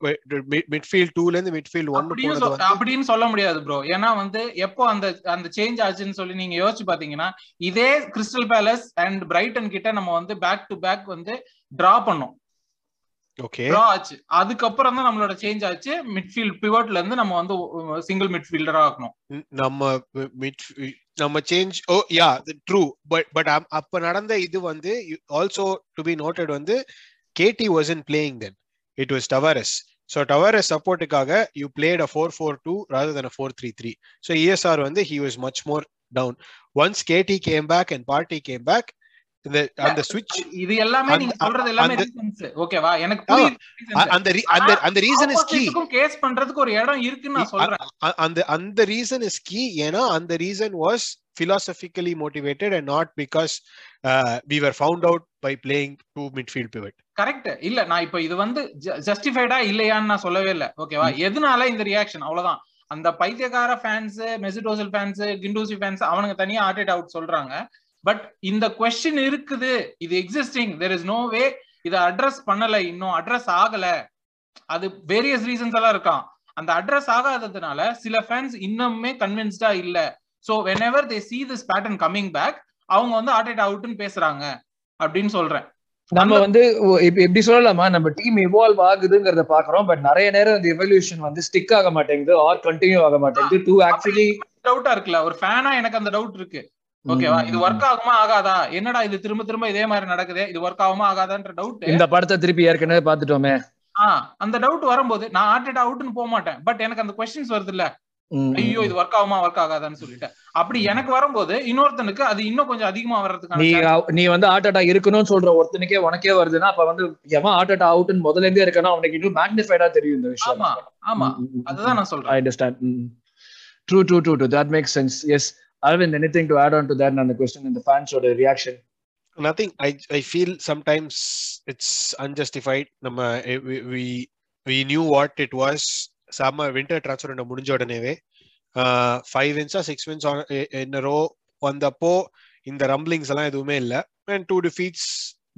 B: மிட்ஃபீல்ட் டூல இருந்து மிட்ஃபீல்ட் ஒன்
C: அப்படின்னு சொல்ல முடியாது ப்ரோ ஏன்னா வந்து எப்போ அந்த அந்த சேஞ்ச் ஆச்சுன்னு சொல்லி நீங்க யோசிச்சு பாத்தீங்கன்னா இதே கிறிஸ்டல் பேலஸ் அண்ட் பிரைட்டன் கிட்ட நம்ம வந்து பேக் டு பேக் வந்து டிரா பண்ணோம்.
B: ஓகே
C: டிரா ஆச்சு. அதுக்கப்புறம் தான் நம்மளோட சேஞ்ச் ஆச்சு. மிட்ஃபீல்ட் பிவட்ல இருந்து நம்ம வந்து சிங்கிள் மிட்ஃபீல்டரா ஆக்கணும்.
B: நம்ம மிட் நம்ம change oh yeah true but but அப்ப நடந்த இது வந்து ஆல்சோ டு பி நோட்டட் வந்து கேடி was in playing then it was Tavares. So Tavares supportukaga you played a 4-4-2 rather than a 4-3-3. So ESR வந்து he was much more down. Once KT came back and Party came back, the அந்த switch
C: இது எல்லாமே நீங்க சொல்றது எல்லாமே ரீசன்ஸ் ஓகேவா எனக்கு.
B: அ- அந்த அந்த அந்த ரீசன் இஸ் கீ
C: கேஸ் பண்றதுக்கு ஒரு இடம் இருக்குன்னு நான் சொல்றேன்
B: அ- அந்த அந்த ரீசன் இஸ் கீ ஏன்னா அந்த reason was philosophically motivated and not because uh, we were found out by playing two midfield pivot
C: correct இல்ல நான் இப்ப இது வந்து ஜஸ்டிஃபைடா இல்லையான்னு நான் சொல்லவே இல்ல. ஓகேவா எதனால இந்த ரியாக்ஷன் அவ்வளவுதான். அந்த பைத்தியக்கார ஃபேன்ஸ் மெசிடோசல் ஃபேன்ஸ் கிண்டூசி ஃபேன்ஸ் அவனுங்க தனியா ஆர்டேட் அவுட் சொல்றாங்க. பட் இந்த கொஸ்டின் இருக்குது. இது existing there is no way இதை அட்ரஸ் பண்ணல. இன்னும் அட்ரஸ் ஆகல. அது வேரியஸ் ரீசன்ஸ் எல்லாம் இருக்கான் அந்த அட்ரஸ் ஆகாததுனால சில ஃபேன்ஸ் இன்னுமே கன்வின்ஸ்டா இல்ல. So whenever they see this pattern coming back அவங்க வந்து ஆர்டேட் அவுட்னு பேசுறாங்க. அப்படின்னு சொல்றேன்.
A: நம்ம வந்து எப்படி சொல்லலாமா? நம்ம டீம் இவால்வ் ஆகுதுங்கிறத பாக்குறோம் பட் நிறைய நேரம் இந்த எவல்யூஷன் வந்து ஸ்டிக் ஆக மாட்டேங்குது ஆர் கண்டினியூ ஆக மாட்டேங்குது. டு ஆக்சுவலி
C: டவுட்டா இருக்குல்ல. ஒரு ஃபேனா எனக்கு அந்த டவுட் இருக்கு. ஓகேவா இது ஒர்க் ஆகுமா? ஆகாதா? என்னடா இது? திரும்ப திரும்ப இதே மாதிரி நடக்குது? இது ஒர்க் ஆகுமா? ஆகாதான்ற டவுட்
A: இந்த படத்தை திருப்பி ஏற்கனவே பாத்துட்டோமே
C: ஆஹ் அந்த டவுட் வரும்போது நான் ஆர்டேட் அவுட்னு போக மாட்டேன். பட் எனக்கு அந்த கொஸ்டின்ஸ் வருது இல்ல ஐயோ இது ஒர்க் ஆகுமா ஒர்க் ஆகாதான்னு சொல்லிட்டு அப்படி எனக்கு வரும்போது இன்னொருத்தனுக்கு அது இன்னும் கொஞ்சம் அதிகமா வர்றதுக்கான
A: நீ வந்து ஆர்ட் அட்டாக் இருக்கணும்னு சொல்ற ஒருத்தனுக்கே உனக்கே வருதுன்னா அப்ப வந்து எவன் ஆர்ட் அட்டாக் அவுட்னு முதல்ல இருந்தே இருக்கானோ அவனுக்கு இன்னும் மேக்னிஃபைடா தெரியும் இந்த விஷயம்.
C: ஆமா ஆமா. அதுதான் நான் சொல்றேன்.
A: I understand. True, true, true, true. That makes sense. Yes. Arvind, anything to add on to that and the question and the fans or the reaction?
B: nothing. I i feel sometimes it's unjustified. நம்ம eh, we we, we knew what summer winter transfer நம்ம முடிஞ்ச உடனேவே five வின்ஸா six wins in a row வந்தப்போ இந்த ரம்ப்ளிங்ஸ் எல்லாம் எதுவுமே இல்ல and two defeats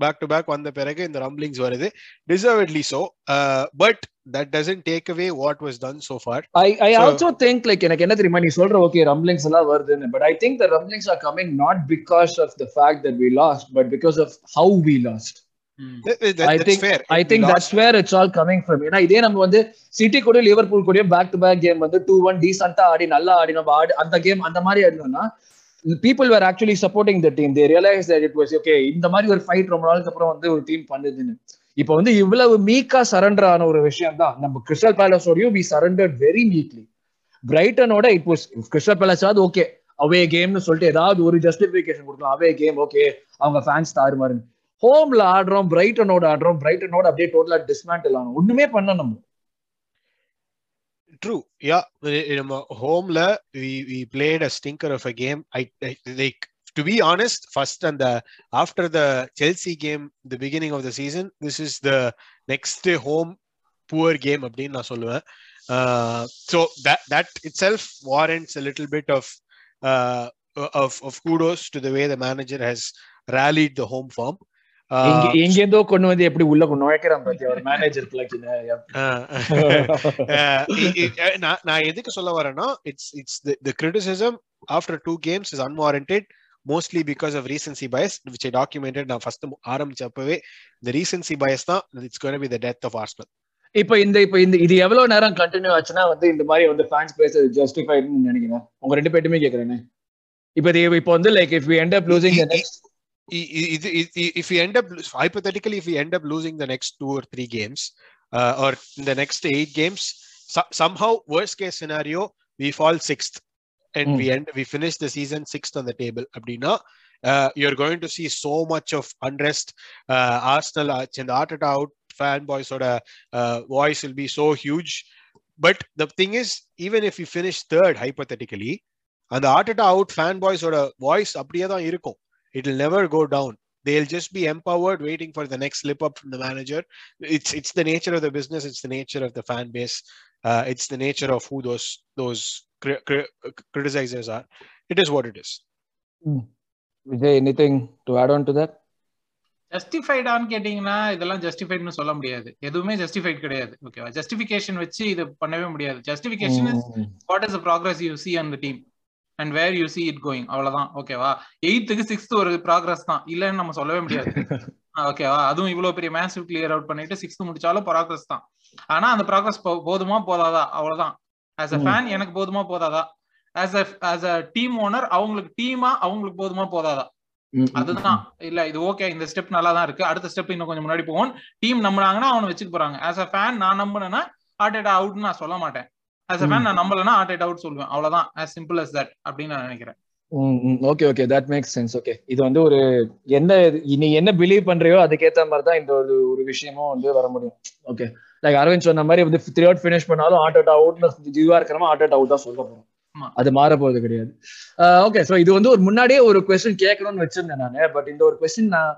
B: back to back வந்த பிறகு இந்த ரம்ப்ளிங்ஸ் வருது deservedly so but that doesn't take away what was done so far
A: I, I
B: So-
A: also think like எனக்கு என்ன தெரியுமா நீ சொல்ற okay rumblings எல்லாம் வருதுன்னு but I think the rumblings are coming not because of the fact that we lost but because of how we lost.
C: Hmm.
A: I think-
B: fair
A: I think that's where it's all coming from. ஏன்னா இதே நம்ம வந்து சிட்டி கூட லிவர்பூல் கூட பேக் டு பேக் கேம் வந்து டூ ஒன் டீசென்டா ஆடி நல்லா ஆடி நம்ம ஆடி அந்த கேம் அந்த மாதிரி ஆடினோம்னா people were actually supporting the team they realise that it was okay இந்த மாதிரி ஒரு ஃபைட் ரொம்ப நாளுக்கு அப்புறம் வந்து ஒரு டீம் பண்ணுதுன்னு. இப்போ வந்து இவ்வளவு மீக்கா சரண்டர் ஆன ஒரு விஷயம் தான் நம்ம கிறிஸ்டல் பேலஸோடயும் we surrendered very meekly பிரைட்டனோட it was Crystal okay away கேம்னு சொல்லிட்டு ஏதாவது ஒரு ஜஸ்டிபிகேஷன் கொடுக்கலாம். அவே கேம் ஓகே அவங்க ஃபேன்ஸ் தாறுமாறுன்னு. ஹோம்ல ஆடுறோம் பிரைட்டனோட ஆடுறோம் பிரைட்டனோட அப்படியே டோட்டலா டிஸ்மேண்டில் ஆனோம் ஒண்ணுமே பண்ண நம்ம
B: True. Yeah. நம்ம ஹோம்ல we we played a stinker of a game. I, I like to be honest, first and the after the Chelsea game, the beginning of the season, this is the next home poor game அப்படின்னு நான் சொல்லுவேன். Uh, so that that itself warrants a little bit of uh, of of kudos to the way the manager has rallied the home form.
A: எங்க எங்கேருந்தோ கொண்டு வந்து எப்படி உள்ள கொண்டு நுழைக்கிறான் பாத்தியா? ஒரு மேனேஜர்
B: நான் நான் எதுக்கு சொல்ல வரேன்னா it's it's the criticism after two games is unwarranted mostly because of recency bias which I documented நான் ஃபர்ஸ்ட் ஆரம்பிச்சப்பவே இந்த ரீசன்சி பயஸ் தான் it's gonna be the death of Arsenal
A: இப்ப இந்த இப்ப இந்த இது எவ்வளவு நேரம் கண்டினியூ ஆச்சுன்னா வந்து இந்த மாதிரி வந்து ஃபேன்ஸ் பேசுறது ஜஸ்டிஃபைட்னு நினைக்கிறேன். உங்க ரெண்டு பேருமே கேக்குறேனே. இப்ப இப்போ வந்து like if we end up losing the next
B: if we end up hypothetically if we end up losing the next two or three games uh, or in the next eight games so- somehow worst case scenario we fall sixth and
A: Mm.
B: we end we finish the season sixth on the table abdina uh, you're going to see so much of unrest uh, arsenal uh, and Arteta out fanboys sort of uh, voice will be so huge but the thing is even if we finish third hypothetically and the Arteta out fanboys sort of voice அப்படியே தான் இருக்கும் it'll never go down they'll just be empowered waiting for the next slip up from the manager it's it's the nature of the business it's the nature of the fan base uh, it's the nature of who those those cri- cri- criticizers are it is what it is
A: Vijay anything to add on to that
C: ஜஸ்டிஃபைடான்னு கேட்டீங்கன்னா இதெல்லாம் ஜஸ்டிஃபைட்னு சொல்ல முடியாது எதுவுமே ஜஸ்டிஃபைட் கிடையாது ஓகேவா ஜஸ்டிஃபிகேஷன் வச்சு இது பண்ணவே முடியாது justification what is progress you see on the team and where you see it going அவ்வளவுதான். ஓகேவா எயித்துக்கு சிக்ஸ்த் ஒரு ப்ராக்ரஸ் தான். இல்லன்னு நம்ம சொல்லவே முடியாது. ஓகேவா அதுவும் இவ்வளவு பெரிய மேசிவ் கிளியர் அவுட் பண்ணிட்டு சிக்ஸ்த் முடிச்சாலும் ப்ராக்ரஸ் தான். ஆனா அந்த ப்ராக்ரஸ் போதுமா போதாதா? அவ்வளவுதான். As a. ஃபேன் எனக்கு போதுமா போதாதா? As a as a team owner அவங்களுக்கு டீமா அவங்களுக்கு போதுமா போதாதா? அதுதான். இல்ல இது ஓகே இந்த ஸ்டெப் நல்லா தான் இருக்கு. அடுத்த ஸ்டெப் இன்னும் கொஞ்சம் முன்னாடி போவோம். டீம் நம்புனாங்கன்னா அவனை வச்சுக்க போறாங்க. ஆஸ் அ ஃபேன் நான் நம்பினேன்னா ஆர்டேட் அவுட்னு நான் சொல்ல மாட்டேன். ஆஸ் அ ஃபேன் நான் நம்பலன்னா ஆர்டேட் அவுட் சொல்லுவேன். அவ்வளவுதான். As சிம்பிள் as தட் அப்படின்னு நான் நினைக்கிறேன்.
A: Okay okay that makes sense okay இது வந்து ஒரு என்ன நீ என்ன பிலீவ் பண்றியோ அதுக்கேத்த மாதிரி தான் இந்த ஒரு ஒரு விஷயமும் வந்து வர முடியும். ஓகே லைக் அரவிந்த் சொன்ன மாதிரி வந்து த்ரீ அவுட் ஃபினிஷ் பண்ணாலும் ஆட் அவுட் அவுட்னு இதுவா இருக்கிறமா ஆட் அவுட் அவுட் தான் சொல்ல போறோம். அது மாற போறது கிடையாது ஓகே சோ இது வந்து ஒரு முன்னாடியே ஒரு கொஸ்டின் கேட்கணும்னு வச்சிருந்தேன் நான் பட் இந்த ஒரு கொஸ்டின் நான்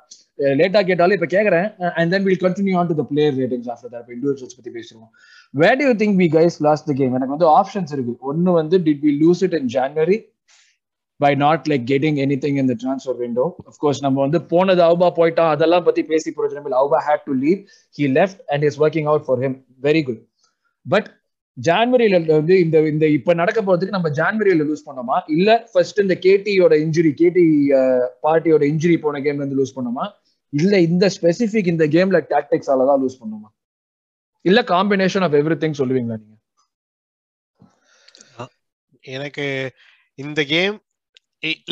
A: லேட்டா கேட்டாலும் இப்ப கேக்குறேன் and then will continue on to the player ratings after that individuals பத்தி பேசுவோம் where do you think we guys lost the game எனக்கு வந்து ஆப்ஷன்ஸ் இருக்கு. ஒன்னு வந்து did we lose it in January by not like getting anything இந்த டிரான்ஸ்ஃபர் விண்டோ அஃப்கோர்ஸ் நம்ம வந்து போனது அவுபா போயிட்டா அதெல்லாம் பத்தி பேசி போறது Auba had to leave he left and is working out for him very good but ஜான்வரியில வந்து இந்த இந்த இப்ப நடக்க போறதுக்கு நம்ம ஜான்வரியில லூஸ் பண்ணோமா? இல்ல ஃபர்ஸ்ட் இந்த கேடியோட இன்ஜுரி கேடி பார்ட்டியோட இன்ஜுரி போன கேம்ல இருந்து லூஸ் பண்ணோமா? இல்ல இந்த ஸ்பெசிபிக் இந்த கேம்ல டாக்டிக்ஸால தான் லூஸ் பண்ணோமா? இல்ல காம்பினேஷன் ஆஃப் எவ்ரி திங் சொல்லுவீங்களா நீங்க?
B: எனக்கு இந்த கேம்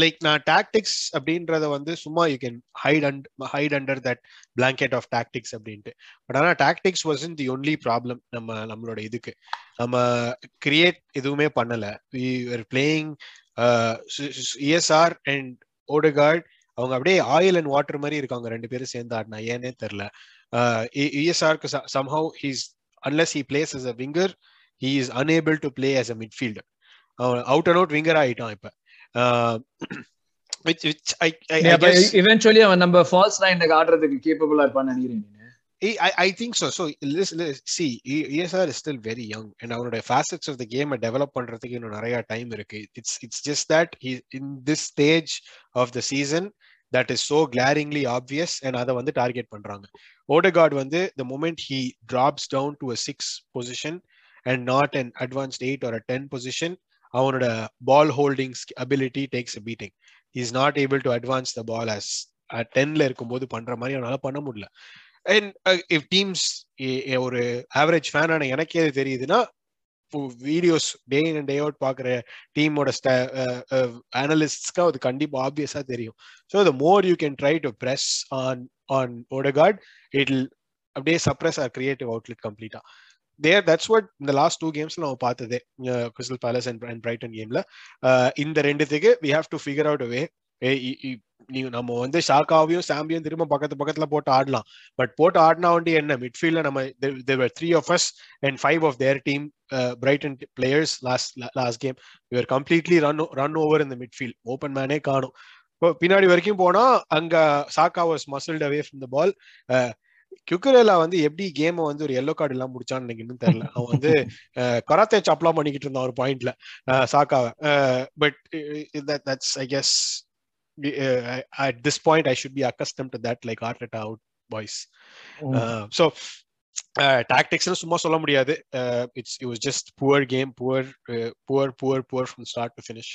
B: லைக் நான் டாக்டிக்ஸ் அப்படின்றத வந்து சும்மா you can hide and hide under that blanket of tactics அப்படின்ட்டு. பட் ஆனால் tactics wasn't the only problem நம்ம நம்மளோட இதுக்கு. நம்ம கிரியேட் எதுவுமே பண்ணல. We are playing ESR and Odegaard அவங்க அப்படியே ஆயில் அண்ட் வாட்டர் மாதிரி இருக்காங்க. ரெண்டு பேரும் சேர்ந்து ஆடினா. ஏனே தெரில இஎஸ்ஆருக்கு somehow he's unless he plays as a winger he is unable to play as a midfielder அவன் அவுட் அண்ட் அவுட் விங்கர் ஆகிட்டான் இப்ப.
A: இவென்ச்சுவலி அவன் நம்ம ஃபால்ஸ் லைன் ஆடுறதுக்கு கேப்பபிளா இருப்பான்னு நினைக்கிறேன்
B: I, I think so. So let's, let's see. ESR is still very young, and அவனோட facets of the game develop பண்றதுக்கு இன்னும் நிறைய டைம் இருக்கு. It's it's just that he in this stage of the season that is so glaringly obvious, and அதை வந்து டார்கெட் பண்றாங்க. Odegaard வந்து the moment he drops down to a six position and not an advanced eight or a ten position, அவனோட ball holding ability takes a beating is not able to advance the ball as டென்ல இருக்கும்போது பண்ற மாதிரி அவனால பண்ண முடியல. அண்ட் இஃப் டீம்ஸ் ஒரு ஆவரேஜ் ஃபேனான எனக்கே அது தெரியுதுன்னா வீடியோஸ் டே இன் டே அவுட் பாக்குற டீமோட அனலிஸ்ட்ஸ்க்கு அது கண்டிப்பா ஆப்வியஸா தெரியும். So the more you can try to press on on Odegaard it அப்படியே சப்ரஸ் ஆர் கிரியேட்டிவ் அவுட்லெட் கம்ப்ளீட்டா தேர் தட்ஸ் வாட் இந்த லாஸ்ட் டூ கேம்ஸ்ல நம்ம பார்த்ததே. Crystal Palace and and Brighton கேம்ல இந்த ரெண்டுத்துக்கு we have to figure out way நீ நம்ம வந்து ஷாக்காவையும் சாம்பியும் திரும்ப பக்கத்து பக்கத்துல போட்டு ஆடலாம். பட் போட்டு ஆடினா வந்து என்ன? மிட்ஃபீல்ட்ல நம்ம there three of us and five of their team Brighton players last last game you're completely run run over இந்த மிட்ஃபீல்ட் ஓப்பன் மேனே காணும். பின்னாடி வரைக்கும் போனா அங்க சாக்கா வாஸ் மசில்ட் அவே ஃப்ரம் த பால் கியூக்கரேலா வந்து எப்படி கேம் வந்து ஒரு எல்லோ கார்டு எல்லாம் முடிச்சான்னு எனக்கு இன்னும் தெரியல. அவன் வந்து கராத்தே சாப்லாம் பண்ணிக்கிட்டு இருந்தான் ஒரு பாயிண்ட்ல சாக்காவை. But that's I guess at this point I should be accustomed to that like Arteta out boys so டாக்டிக்ஸ்னு சும்மா சொல்ல முடியாது. It's it was just poor game poor poor poor poor from start to finish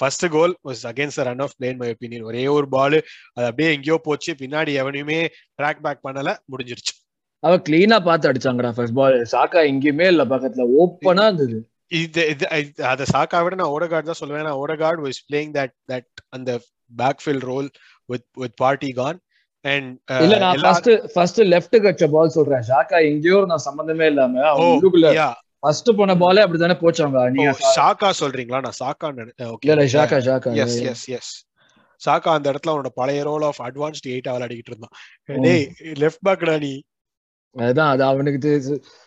B: first goal was against run of play my opinion ஒரே ஒரு பால் அது அப்படியே எங்கேயோ போச்சு பின்னாடி எவனையுமே ட்ராக் பேக் பண்ணல முடிஞ்சிருச்சு.
A: அவ கிளீனா பார்த்து அடிச்சாங்கடா ஃபர்ஸ்ட் பால் சாக்கா எங்கேயுமே இல்ல பக்கத்துல ஓப்பனா இருந்தது.
B: இது இது அத சாக்கா விட நான் ஓடகார்டு தான் சொல்லுவேன். நான் Odegaard was playing that that அந்த backfield role with with Partey Khan
A: இல்ல நான் ஃபர்ஸ்ட் ஃபர்ஸ்ட் லெஃப்ட் கச்ச பால் சொல்றேன். ஷாக்கா எங்கேயோ நான் சம்பந்தமே இல்லாம அவங்களுக்குள்ள ஃபர்ஸ்ட் போன பாலே அப்படிதானே போச்சாங்க. நீங்க
B: ஷாக்கா சொல்றீங்களா? நான்
A: இல்ல ஷாக்கா ஷாக்கா.
B: எஸ் எஸ் எஸ் சாக்கா அந்த இடத்துல அவனோட பழைய ரோல் ஆஃப் அட்வான்ஸ்ட் எயிட் விளையாடிக்கிட்டு இருந்தான். டேய் லெஃப்ட் பேக்டா நீ
A: அதுதான் அது அவனுக்கு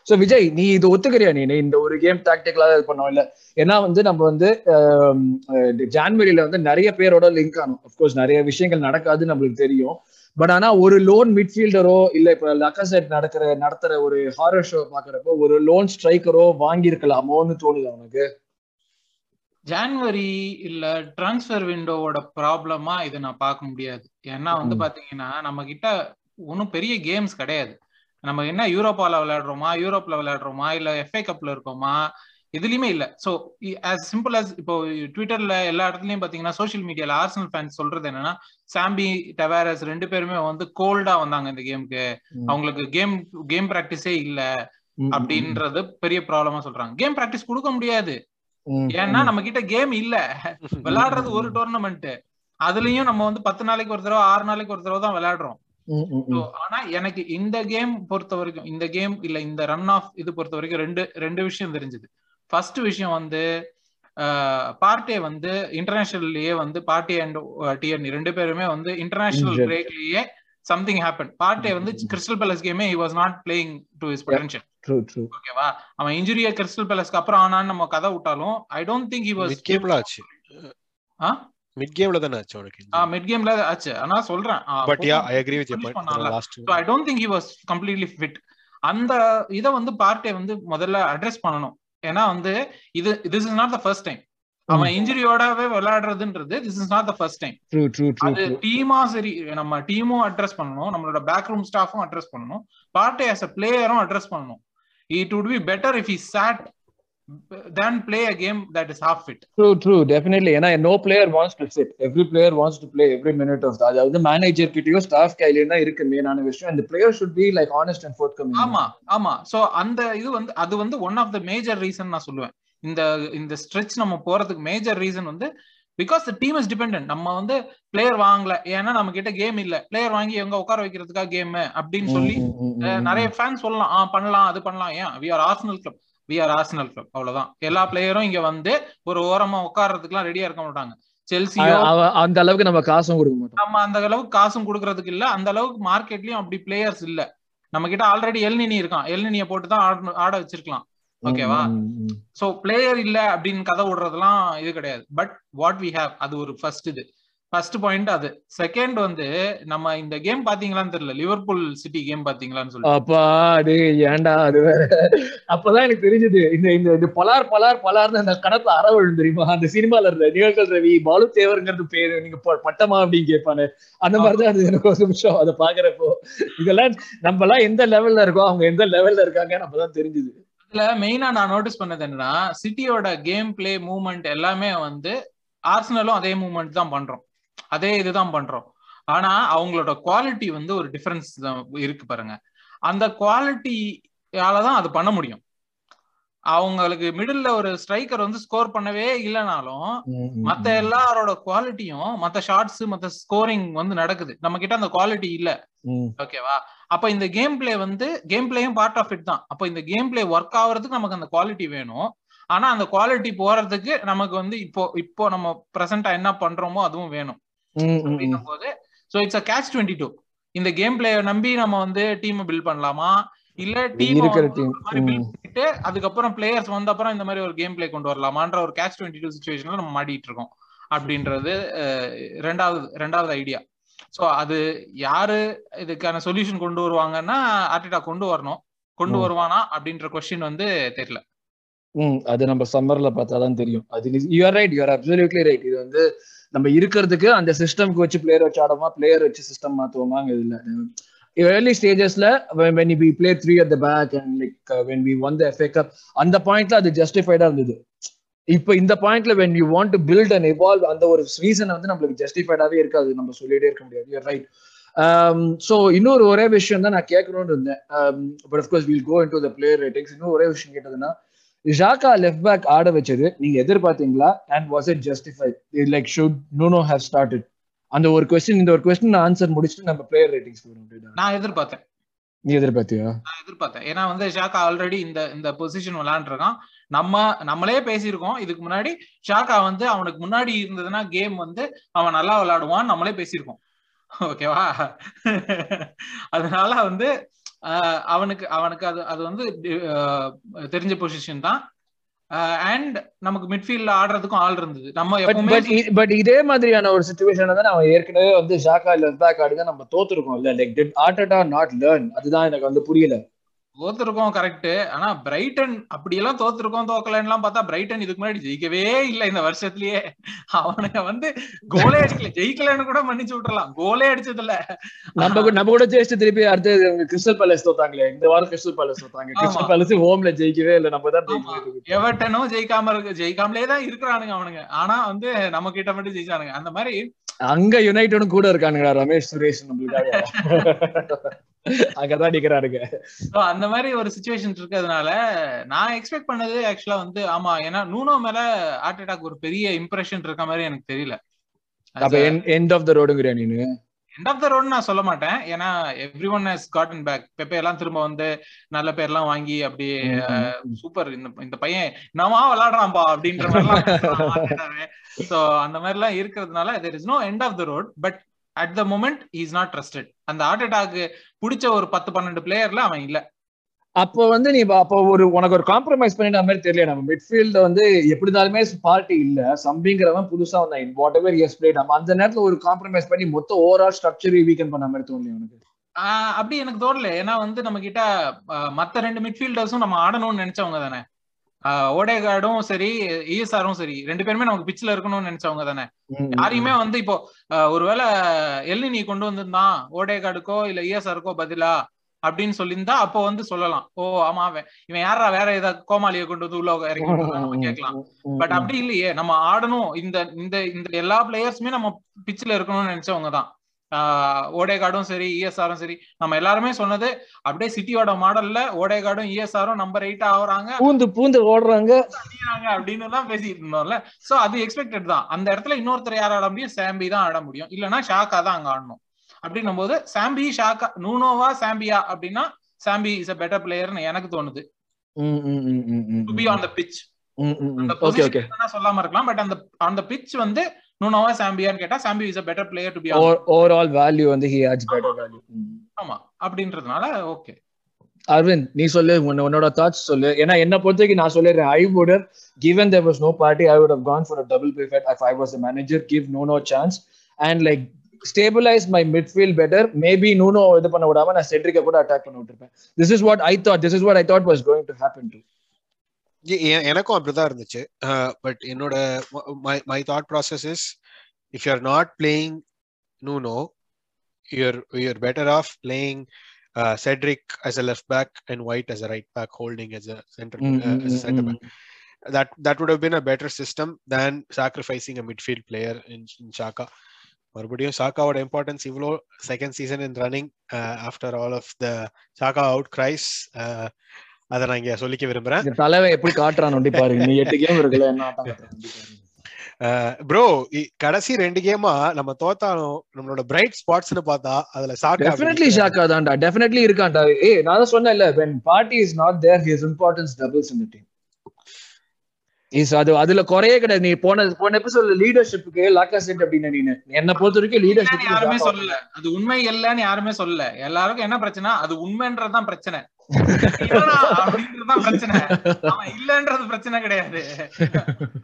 A: சோ விஜய் நீ இது ஒத்துக்கிறியா நீ? இந்த ஒரு கேம் டாக்டிக்கலா இது பண்ணோம் இல்ல? ஏன்னா வந்து நம்ம வந்து ஜான்வரியில வந்து நிறைய பேரோட லிங்க் ஆனோம். அப்கோர்ஸ் நிறைய விஷயங்கள் நடக்காது நம்மளுக்கு தெரியும். பட் ஆனா ஒரு லோன் மிட்ஃபீல்டரோ இல்ல இப்ப லக்கசெட் நடக்கிற நடத்துற ஒரு ஹாரர் ஷோ பாக்குறப்போ ஒரு லோன் ஸ்ட்ரைக்கரோ வாங்கி இருக்கலாமோன்னு தோணுது அவனுக்கு
C: ஜான்வரி இல்ல டிரான்ஸ்பர் விண்டோவோட ப்ராப்ளமா இதை நான் பார்க்க முடியாது. ஏன்னா வந்து பாத்தீங்கன்னா நம்ம கிட்ட ஒன்றும் பெரிய கேம்ஸ் கிடையாது. நம்ம என்ன யூரோப்பால விளையாடுறோமா யூரோப்ல விளையாடுறோமா இல்ல எஃப்ஐ கப்ல இருக்கோமா எதுலயுமே இல்ல. சோ ஆஸ் சிம்பிள் அஸ் இப்போ ட்விட்டர்ல எல்லா இடத்துலயும் பாத்தீங்கன்னா சோசியல் மீடியால ஆர்சனல் ஃபேன்ஸ் சொல்றது என்னன்னா சாம்பி டவாரஸ் ரெண்டு பேருமே வந்து கோல்டா வந்தாங்க இந்த கேமுக்கு அவங்களுக்கு கேம் கேம் பிராக்டிஸே இல்ல அப்படின்றது பெரிய ப்ராப்ளமா சொல்றாங்க. கேம் பிராக்டிஸ் கொடுக்க முடியாது. ஏன்னா நம்ம கிட்ட கேம் இல்ல. விளையாடுறது ஒரு டோர்னமெண்ட் அதுலயும் நம்ம வந்து பத்து நாளைக்கு ஒரு தடவை ஆறு நாளைக்கு ஒரு தடவை தான் விளையாடுறோம் ஆனா எனக்கு இந்த கேம் பொறுத்த வரைக்கும் இந்த கேம் இல்ல இந்த ரன் ஆஃப் இது பொறுத்த வரைக்கும் ரெண்டு ரெண்டு விஷயம் தெரிஞ்சது. ஃபர்ஸ்ட் விஷயம் வந்து பார்ட்டே வந்து இன்டர்நேஷனல்லயே வந்து பார்ட்டி அண்ட் டிஎன் ரெண்டு பேருமே வந்து இன்டர்நேஷனல். பிரேக்லயே சம்திங் ஹேப்பன் பார்ட்டே வந்து கிறிஸ்டல் பேலஸ் கேமே he was not playing to his potential
A: true true
C: ஓகேவா அவன் இன்ஜுரியா கிறிஸ்டல் பேலஸ்க்கு அப்புறம் ஆனான்னு நம்ம கதை விட்டாலும் I don't think he was
B: mid கேம்ல ஆச்சு.
C: ஆ?
B: மிட் கேம்ல தானே ஆச்சு உனக்கு
C: மிட் கேம்ல ஆச்சு. ஆனா சொல்றேன்.
B: But yeah I
C: agree
B: with
C: you.
B: Last
C: so I don't think he was completely fit அந்த இதை வந்து பார்ட்டே வந்து முதல்ல அட்ரஸ் பண்ணணும். ஏன்னா வந்து இது this is not the first time அவன் இன்ஜுரியோடவே விளையாடுறதுன்றது this is not
A: the first time
C: அது டீமா சரி நம்ம டீமும் அட்ரஸ் பண்ணணும் நம்மளோட பேக் ரூம் ஸ்டாஃபும் அட்ரஸ் பண்ணணும் பார்ட்டே ஆஸ் அ பிளேயரும் அட்ரஸ் பண்ணணும். It would be better if he sat than play a game that is half fit.
A: ஏன்னா no player wants to sit every player wants to play every minute of அதாவது மேனேஜர் கிட்டயோ ஸ்டாஃப் கையிலயும் தான் இருக்கு மெயினான விஷயம். அந்த player should be like honest and forthcoming
C: ஆமா ஆமா. சோ அந்த இது வந்து அது வந்து one of the major reason நான் சொல்லுவேன். இந்த இந்த ஸ்ட்ரெச் நம்ம போறதுக்கு மேஜர் ரீசன் வந்து because the team is depend நம்ம வந்து பிளேயர் வாங்கல. ஏன்னா நம்ம கிட்ட கேம் இல்ல. பிளேயர் வாங்கி எங்க உட்கார வைக்கிறதுக்காக கேம் அப்படின்னு சொல்லி நிறைய ஃபேன் சொல்லலாம். ஆ பண்ணலாம் அது பண்ணலாம். ஏன்? We are Arsenal club we are Arsenal club அவ்வளவுதான். எல்லா பிளேயரும் இங்க வந்து ஒரு ஓரமா உட்கார்றதுக்குலாம் ரெடியா இருக்க மாட்டாங்க. செல்சியோ
A: அந்த அளவுக்கு நம்ம காசும் கொடுக்க மாட்டோம்.
C: நம்ம அந்த அளவுக்கு காசும் கொடுக்கறதுக்கு இல்ல. அந்த அளவுக்கு மார்க்கெட்லயும் அப்படி பிளேயர்ஸ் இல்ல. நம்ம கிட்ட ஆல்ரெடி எல்னினி இருக்கான். எல்னினிய போட்டு தான் ஆட வச்சிருக்கலாம். ஓகேவா. சோ பிளேயர் இல்ல அப்படின்னு கதை விடுறதுலாம் இது கிடையாது. பட் வாட் வி ஹேவ் அது ஒரு ஃபர்ஸ்ட் இது. ஃபர்ஸ்ட் பாயிண்ட் அது. செகண்ட் வந்து நம்ம இந்த கேம் பாத்தீங்களான்னு தெரியல. லிவர்பூல் சிட்டி கேம் பாத்தீங்களான்னு சொல்லி
A: அப்பா அது ஏன்டா அது வேற? அப்பதான் எனக்கு தெரிஞ்சது. இந்த இந்த இந்த பலார் பலார் பலார்னு அந்த கணத்துல அற விழும் தெரியுமா? அந்த சினிமால இருந்த நிகழ்கள் ரவி பாலு தேவருங்கிறது பேரு. நீங்க பட்டமா அப்படின்னு கேட்பானு. அந்த மாதிரிதான் அது எனக்கு ஒரு நிமிஷம் அதை பாக்குறப்போ. இதெல்லாம் நம்ம எல்லாம் எந்த லெவல்ல இருக்கோம்? அவங்க எந்த லெவல்ல இருக்காங்க? நம்மதான் தெரிஞ்சுது.
C: இதுல மெயினா நான் நோட்டீஸ் பண்ணது என்னன்னா சிட்டியோட கேம் பிளே மூவ்மெண்ட் எல்லாமே வந்து ஆர்சனலும் அதே மூவ்மெண்ட் தான் பண்றோம். அதே இதுதான் பண்றோம். ஆனா அவங்களோட குவாலிட்டி வந்து ஒரு டிஃபரன்ஸ் இருக்கு பாருங்க. அந்த குவாலிட்டியால தான் அது பண்ண முடியும். அவங்களுக்கு மிடில்ல ஒரு ஸ்ட்ரைக்கர் வந்து ஸ்கோர் பண்ணவே இல்லைனாலும் மத்த எல்லாரோட குவாலிட்டியும் மத்த ஷார்ட்ஸ் மத்த ஸ்கோரிங் வந்து நடக்குது. நம்ம கிட்ட அந்த குவாலிட்டி இல்ல. ஓகேவா அப்ப இந்த கேம் பிளே வந்து கேம் பிளேயும் பார்ட் ஆஃப் இட் தான். அப்ப இந்த கேம் பிளே ஒர்க் ஆகுறதுக்கு நமக்கு அந்த குவாலிட்டி வேணும். ஆனா அந்த குவாலிட்டி போறதுக்கு நமக்கு வந்து இப்போ இப்போ நம்ம பிரசன்டா என்ன பண்றோமோ அதுவும் வேணும்.
A: ம், ம், ம்.
C: அப்படின்னும் போது so it's a catch twenty two இந்த கேம் பிளேய நம்பி நம்ம வந்து டீம் பில்ட் பண்ணலாமா? இல்ல டீம். பண்ணிட்டு அதுக்கப்புறம் பிளேயர்ஸ் வந்த அப்புறம் இந்த மாதிரி ஒரு கேம் பிளே கொண்டு வரலாமான்ற ஒரு கேட்ச் டுவெண்ட்டி டூ சுச்சுவேஷன்ல நம்ம மாட்டிட்டு இருக்கோம். அப்படின்றது ரெண்டாவது ரெண்டாவது ஐடியா சோ அது யாரு இதுக்கான சொல்யூஷன் கொண்டு வருவாங்கன்னா ஆர்டிடா கொண்டு வரணும். கொண்டு. வருவானா அப்படின்ற கொஸ்டின் வந்து தெரியல.
A: ம் அது நம்ம சம்மர்ல பார்த்தாதான் தெரியும். அது you're right you're absolutely right இது வந்து நம்ம இருக்கிறதுக்கு அந்த சிஸ்டம்க்கு வச்சு பிளேயர் வச்சு ஆடுமா பிளேயர் வச்சு சிஸ்டம் மாத்துவோமாங்க இல்ல. Early ஸ்டேஜஸ்ல when we play three at the back and like when we won won the அந்த பாயிண்ட்ல அது ஜஸ்டிஃபைடா இருந்தது. இப்போ இந்த பாயிண்ட்ல when you want to build and evolve அந்த ஒரு ரீசன் வந்து நம்மளுக்கு ஜஸ்டிஃபைடாவே இருக்காது. நம்ம சொல்லிட்டே இருக்க முடியாது. யூர் ரைட் ஸோ இன்னொரு ஒரே விஷயம் தான் நான் கேட்கணும்னு இருந்தேன். But of course will go into the player ratings இன்னும் ஒரே விஷயம் கேட்டதுன்னா ஜாக்கா லெஃப்ட் பேக் ஆட வச்சது. நீங்க எதிர்பார்த்தீங்களா and was it justified like should no have started அந்த ஒரு கொஸ்டின் இந்த ஒரு கொஸ்டின் ஆன்சர் முடிச்சுட்டு நம்ம பிளேயர் ரேட்டிங்ஸ் போறோம்
C: நான் எதிர்பார்த்தேன்
A: நீ எதிர்பார்த்தியா
C: நான் எதிர்பார்த்தேன் ஏன்னா வந்து ஷாக்கா ஆல்ரெடி இந்த இந்த பொசிஷன் விளையாண்டுருக்கான். நம்ம நம்மளே பேசியிருக்கோம். இதுக்கு முன்னாடி ஷாக்கா வந்து அவனுக்கு முன்னாடி இருந்ததுன்னா கேம் வந்து அவன் நல்லா விளையாடுவான் நம்மளே பேசியிருக்கோம். ஓகேவா அதனால வந்து அவனுக்கு அவனுக்கு அது அது வந்து தெரிஞ்ச பொசிஷன் தான். அண்ட் நமக்கு மிட்ஃபீல்ட்ல ஆடுறதுக்கும் ஆள் இருந்தது. நம்ம
A: பட்
C: எப்பவுமே
A: பட் பட் இதே மாதிரியான ஒரு சுச்சுவேஷன் தான் அவன் ஏற்கனவே வந்து ஷாக்கா லெஃப்ட் பேக் ஆடி தான் நம்ம தோத்துருக்கோம் இல்ல like did Arteta not learn அதுதான் எனக்கு வந்து புரியல.
C: தோத்துருக்கோம் கரெக்ட் ஆனா பிரைட்டன் அப்படியெல்லாம் தோத்துருக்கோம் தோக்கலன்னுலாம் பார்த்தா பிரைட்டன் இதுக்கு முன்னாடி ஜெயிக்கவே இல்ல இந்த வருஷத்துலயே. அவனுங்க வந்து கோலே அடிக்கல. ஜெயிக்கலன்னு கூட மன்னிச்சு விட்டுறலாம். கோலே அடிச்சது இல்ல
A: நம்ம கூட நம்ம கூட ஜெயிச்சு திருப்பி அடுத்து கிறிஸ்டல் பேலஸ் தோத்தாங்களே. இந்த வாரம் கிறிஸ்டல் பேலஸ் தோத்தாங்க. கிறிஸ்டல் பேலஸ் ஹோம்ல ஜெயிக்கவே இல்லை. நம்ம தான்
C: எவர்டனும் ஜெயிக்காம இருக்கு ஜெயிக்காமலே தான் இருக்கிறானுங்க அவனுங்க. ஆனா வந்து நம்ம கிட்ட மட்டும் ஜெயிச்சானுங்க. அந்த மாதிரி
A: அங்க யுனைடடும் கூட இருக்கானுங்க ரமேஷ் சுரேஷ் நம்மளுக்காக. அங்கதான் நிக்கிறாருங்க
C: அந்த மாதிரி ஒரு சுச்சுவேஷன் இருக்கிறதுனால நான் எக்ஸ்பெக்ட் பண்ணது ஆக்சுவலா வந்து ஆமா ஏன்னா நூனோ மேல ஹார்ட் அட்டாக் ஒரு பெரிய இம்ப்ரெஷன் இருக்க மாதிரி எனக்கு தெரியல.
A: அப்ப எண்ட் ஆஃப் த ரோடுங்கிறியா நீனு?
C: எண்ட் ஆஃப் த ரோடு நான் சொல்ல மாட்டேன். ஏன்னா everyone has gotten back Pepe எல்லாம் திரும்ப வந்து நல்ல பேர்லாம் வாங்கி அப்படி சூப்பர் இந்த இந்த பையன் என்னமா விளையாடுறான்பா அப்படின்ற மாதிரிலாம் சோ அந்த மாதிரி எல்லாம் இருக்கிறதுனால there is no end of the road but at the moment is not trusted அந்த ஹார்ட் அட்டாக் பிடிச்ச ஒரு பத்து பன்னெண்டு பிளேயர்ல அவன் இல்ல.
A: அப்போ வந்து நீ அப்போ ஒரு உனக்கு ஒரு காம்ப்ரமைஸ் பண்ணிட்ட மாதிரி தெரியல நம்ம மிட்ஃபீல்ட வந்து எப்படி இருந்தாலுமே பார்ட்டி இல்ல. சம்பிங்கிறவன் புதுசா வந்தான். வாட் எவர் எஸ் பிளேட் நம்ம அந்த நேரத்துல ஒரு காம்ப்ரமைஸ் பண்ணி மொத்த ஓவரால் ஸ்ட்ரக்சர் வீக்கன் பண்ண மாதிரி தோணல உனக்கு?
C: அப்படி எனக்கு தோணல. ஏன்னா வந்து நம்ம கிட்ட மத்த ரெண்டு மிட்ஃபீல்டர்ஸும் நம்ம ஆடணும்னு நினைச்சவங்க தானே. ஓடேகார்டும் சரி இஎஸ்ஆரும் சரி ரெண்டு பேருமே நமக்கு பிச்சில் இருக்கணும்னு நினைச்சவங்க தானே. யாரையுமே வந்து இப்போ ஒருவேளை எல்னி நீ கொண்டு வந்திருந்தான் ஓடேகார்டுக்கோ இல்ல இஎஸ்ஆருக்கோ பதிலா அப்படின்னு சொல்லியிருந்தா அப்போ வந்து சொல்லலாம். ஓ ஆமா அவன் இவன் யாரா வேற ஏதாவது கோமாளியை கொண்டு வந்து உள்ள இறக்கி கேட்கலாம். பட் அப்படி இல்லையே நம்ம ஆடணும். இந்த இந்த இந்த எல்லா பிளேயர்ஸுமே நம்ம பிச்சில் இருக்கணும்னு நினைச்சவங்க தான். ஓடேகார்டும் சரி இஎஸ்ஆரும் சரி நம்ம எல்லாருமே சொன்னது அப்படியே சிட்டியோட மாடல்ல ஓடேகார்டும் இஎஸ்ஆரும் நம்பர் எயிட் ஆகுறாங்க.
A: பூந்து பூந்து ஓடுறாங்க.
C: அப்படின்னு தான் பேசிட்டு இருந்தோம்ல. சோ அது எக்ஸ்பெக்டட் தான். அந்த இடத்துல இன்னொருத்தர் யார் ஆட முடியும்? சாம்பி தான் ஆட முடியும். இல்லைன்னா ஷாக்கா தான் அங்க ஆடணும். அப்படின்னும் போது சாம்பி ஷாக்கா நூனோவா சாம்பியா அப்படின்னா சாம்பி இஸ் அ பெட்டர் பிளேயர்னு எனக்கு தோணுது. To be on the pitch அந்த சொல்லாம இருக்கலாம். பட் அந்த அந்த பிச் வந்து நூனோவா சாம்பியான்னு கேட்டா zombie is a better player to be
A: overall value வந்து ஹி ஹேஸ் பெட்டர் வேல்யூ
C: ஆமா அப்படின்றதுனால ஓகே
A: அரவிந்த் நீ சொல்லு உன்னோட தாட்ஸ் சொல்லு ஏன்னா என்ன பொறுத்த வரைக்கும் நான் சொல்லிடுறேன் I would given there was no party i would have gone for a double pivot if i was a manager give no no chance and like stabilize my midfield better maybe Nuno இது பண்ண விடாம நான் செட்ரிக்க கூட அட்டாக் பண்ண விட்டுருப்பேன் this is what i thought this is what i thought was going to happen to
B: எனக்கும் அப்படிதான் இருந்துச்சு பட் என்னோட my thought process is if you are not playing Nuno you're you're better off playing Cedric as a left back and White as a right back holding as a center
A: Mm,
B: uh,
A: mm,
B: as a
A: mm,
B: center
A: mm.
B: back that that would have been a better system than sacrificing a midfield player in, in Shaka மறுபடியும் ஷாக்காவோட இம்பார்ட்டன்ஸ் இவ்வளோ second season in running after all of the Xhaka out cries அதை நான் இங்க சொல்லிக்க விரும்புறேன்.
A: தலைவன் எப்படி காட்டுறான் நொண்டி பாருங்க நீ எட்டு கேம் இருக்குல்ல.
B: ப்ரோ. கடைசி ரெண்டு கேமா நம்ம தோத்தாலும் நம்மளோட பிரைட் ஸ்பாட்ஸ்னு பார்த்தா அதுல சாக்கா
A: டெஃபினெட்லி ஷாக்கா தான்டா டெஃபினெட்லி இருக்கான்டா. ஏய் நான் தான் சொன்னேன்ல when party is not there his importance doubles in the team. Is அது அதுல குறையே கிடையாது. நீ போன போன எபிசோட்ல லீடர்ஷிப்புக்கு லாக்கா செட் அப்படின்னு நீ என்ன பொறுத்த வரைக்கும்
C: இல்லைன்னு யாருமே
A: லீடர்ஷிப்
C: சொல்லல. அது உண்மை இல்லைன்னு யாருமே சொல்லல. எல்லாருக்கும் என்ன பிரச்சனை அது உண்மைன்றதுதான் பிரச்சனை. அப்படின்றதுதான் பிரச்சனை அவன் இல்லன்றது பிரச்சனை கிடையாது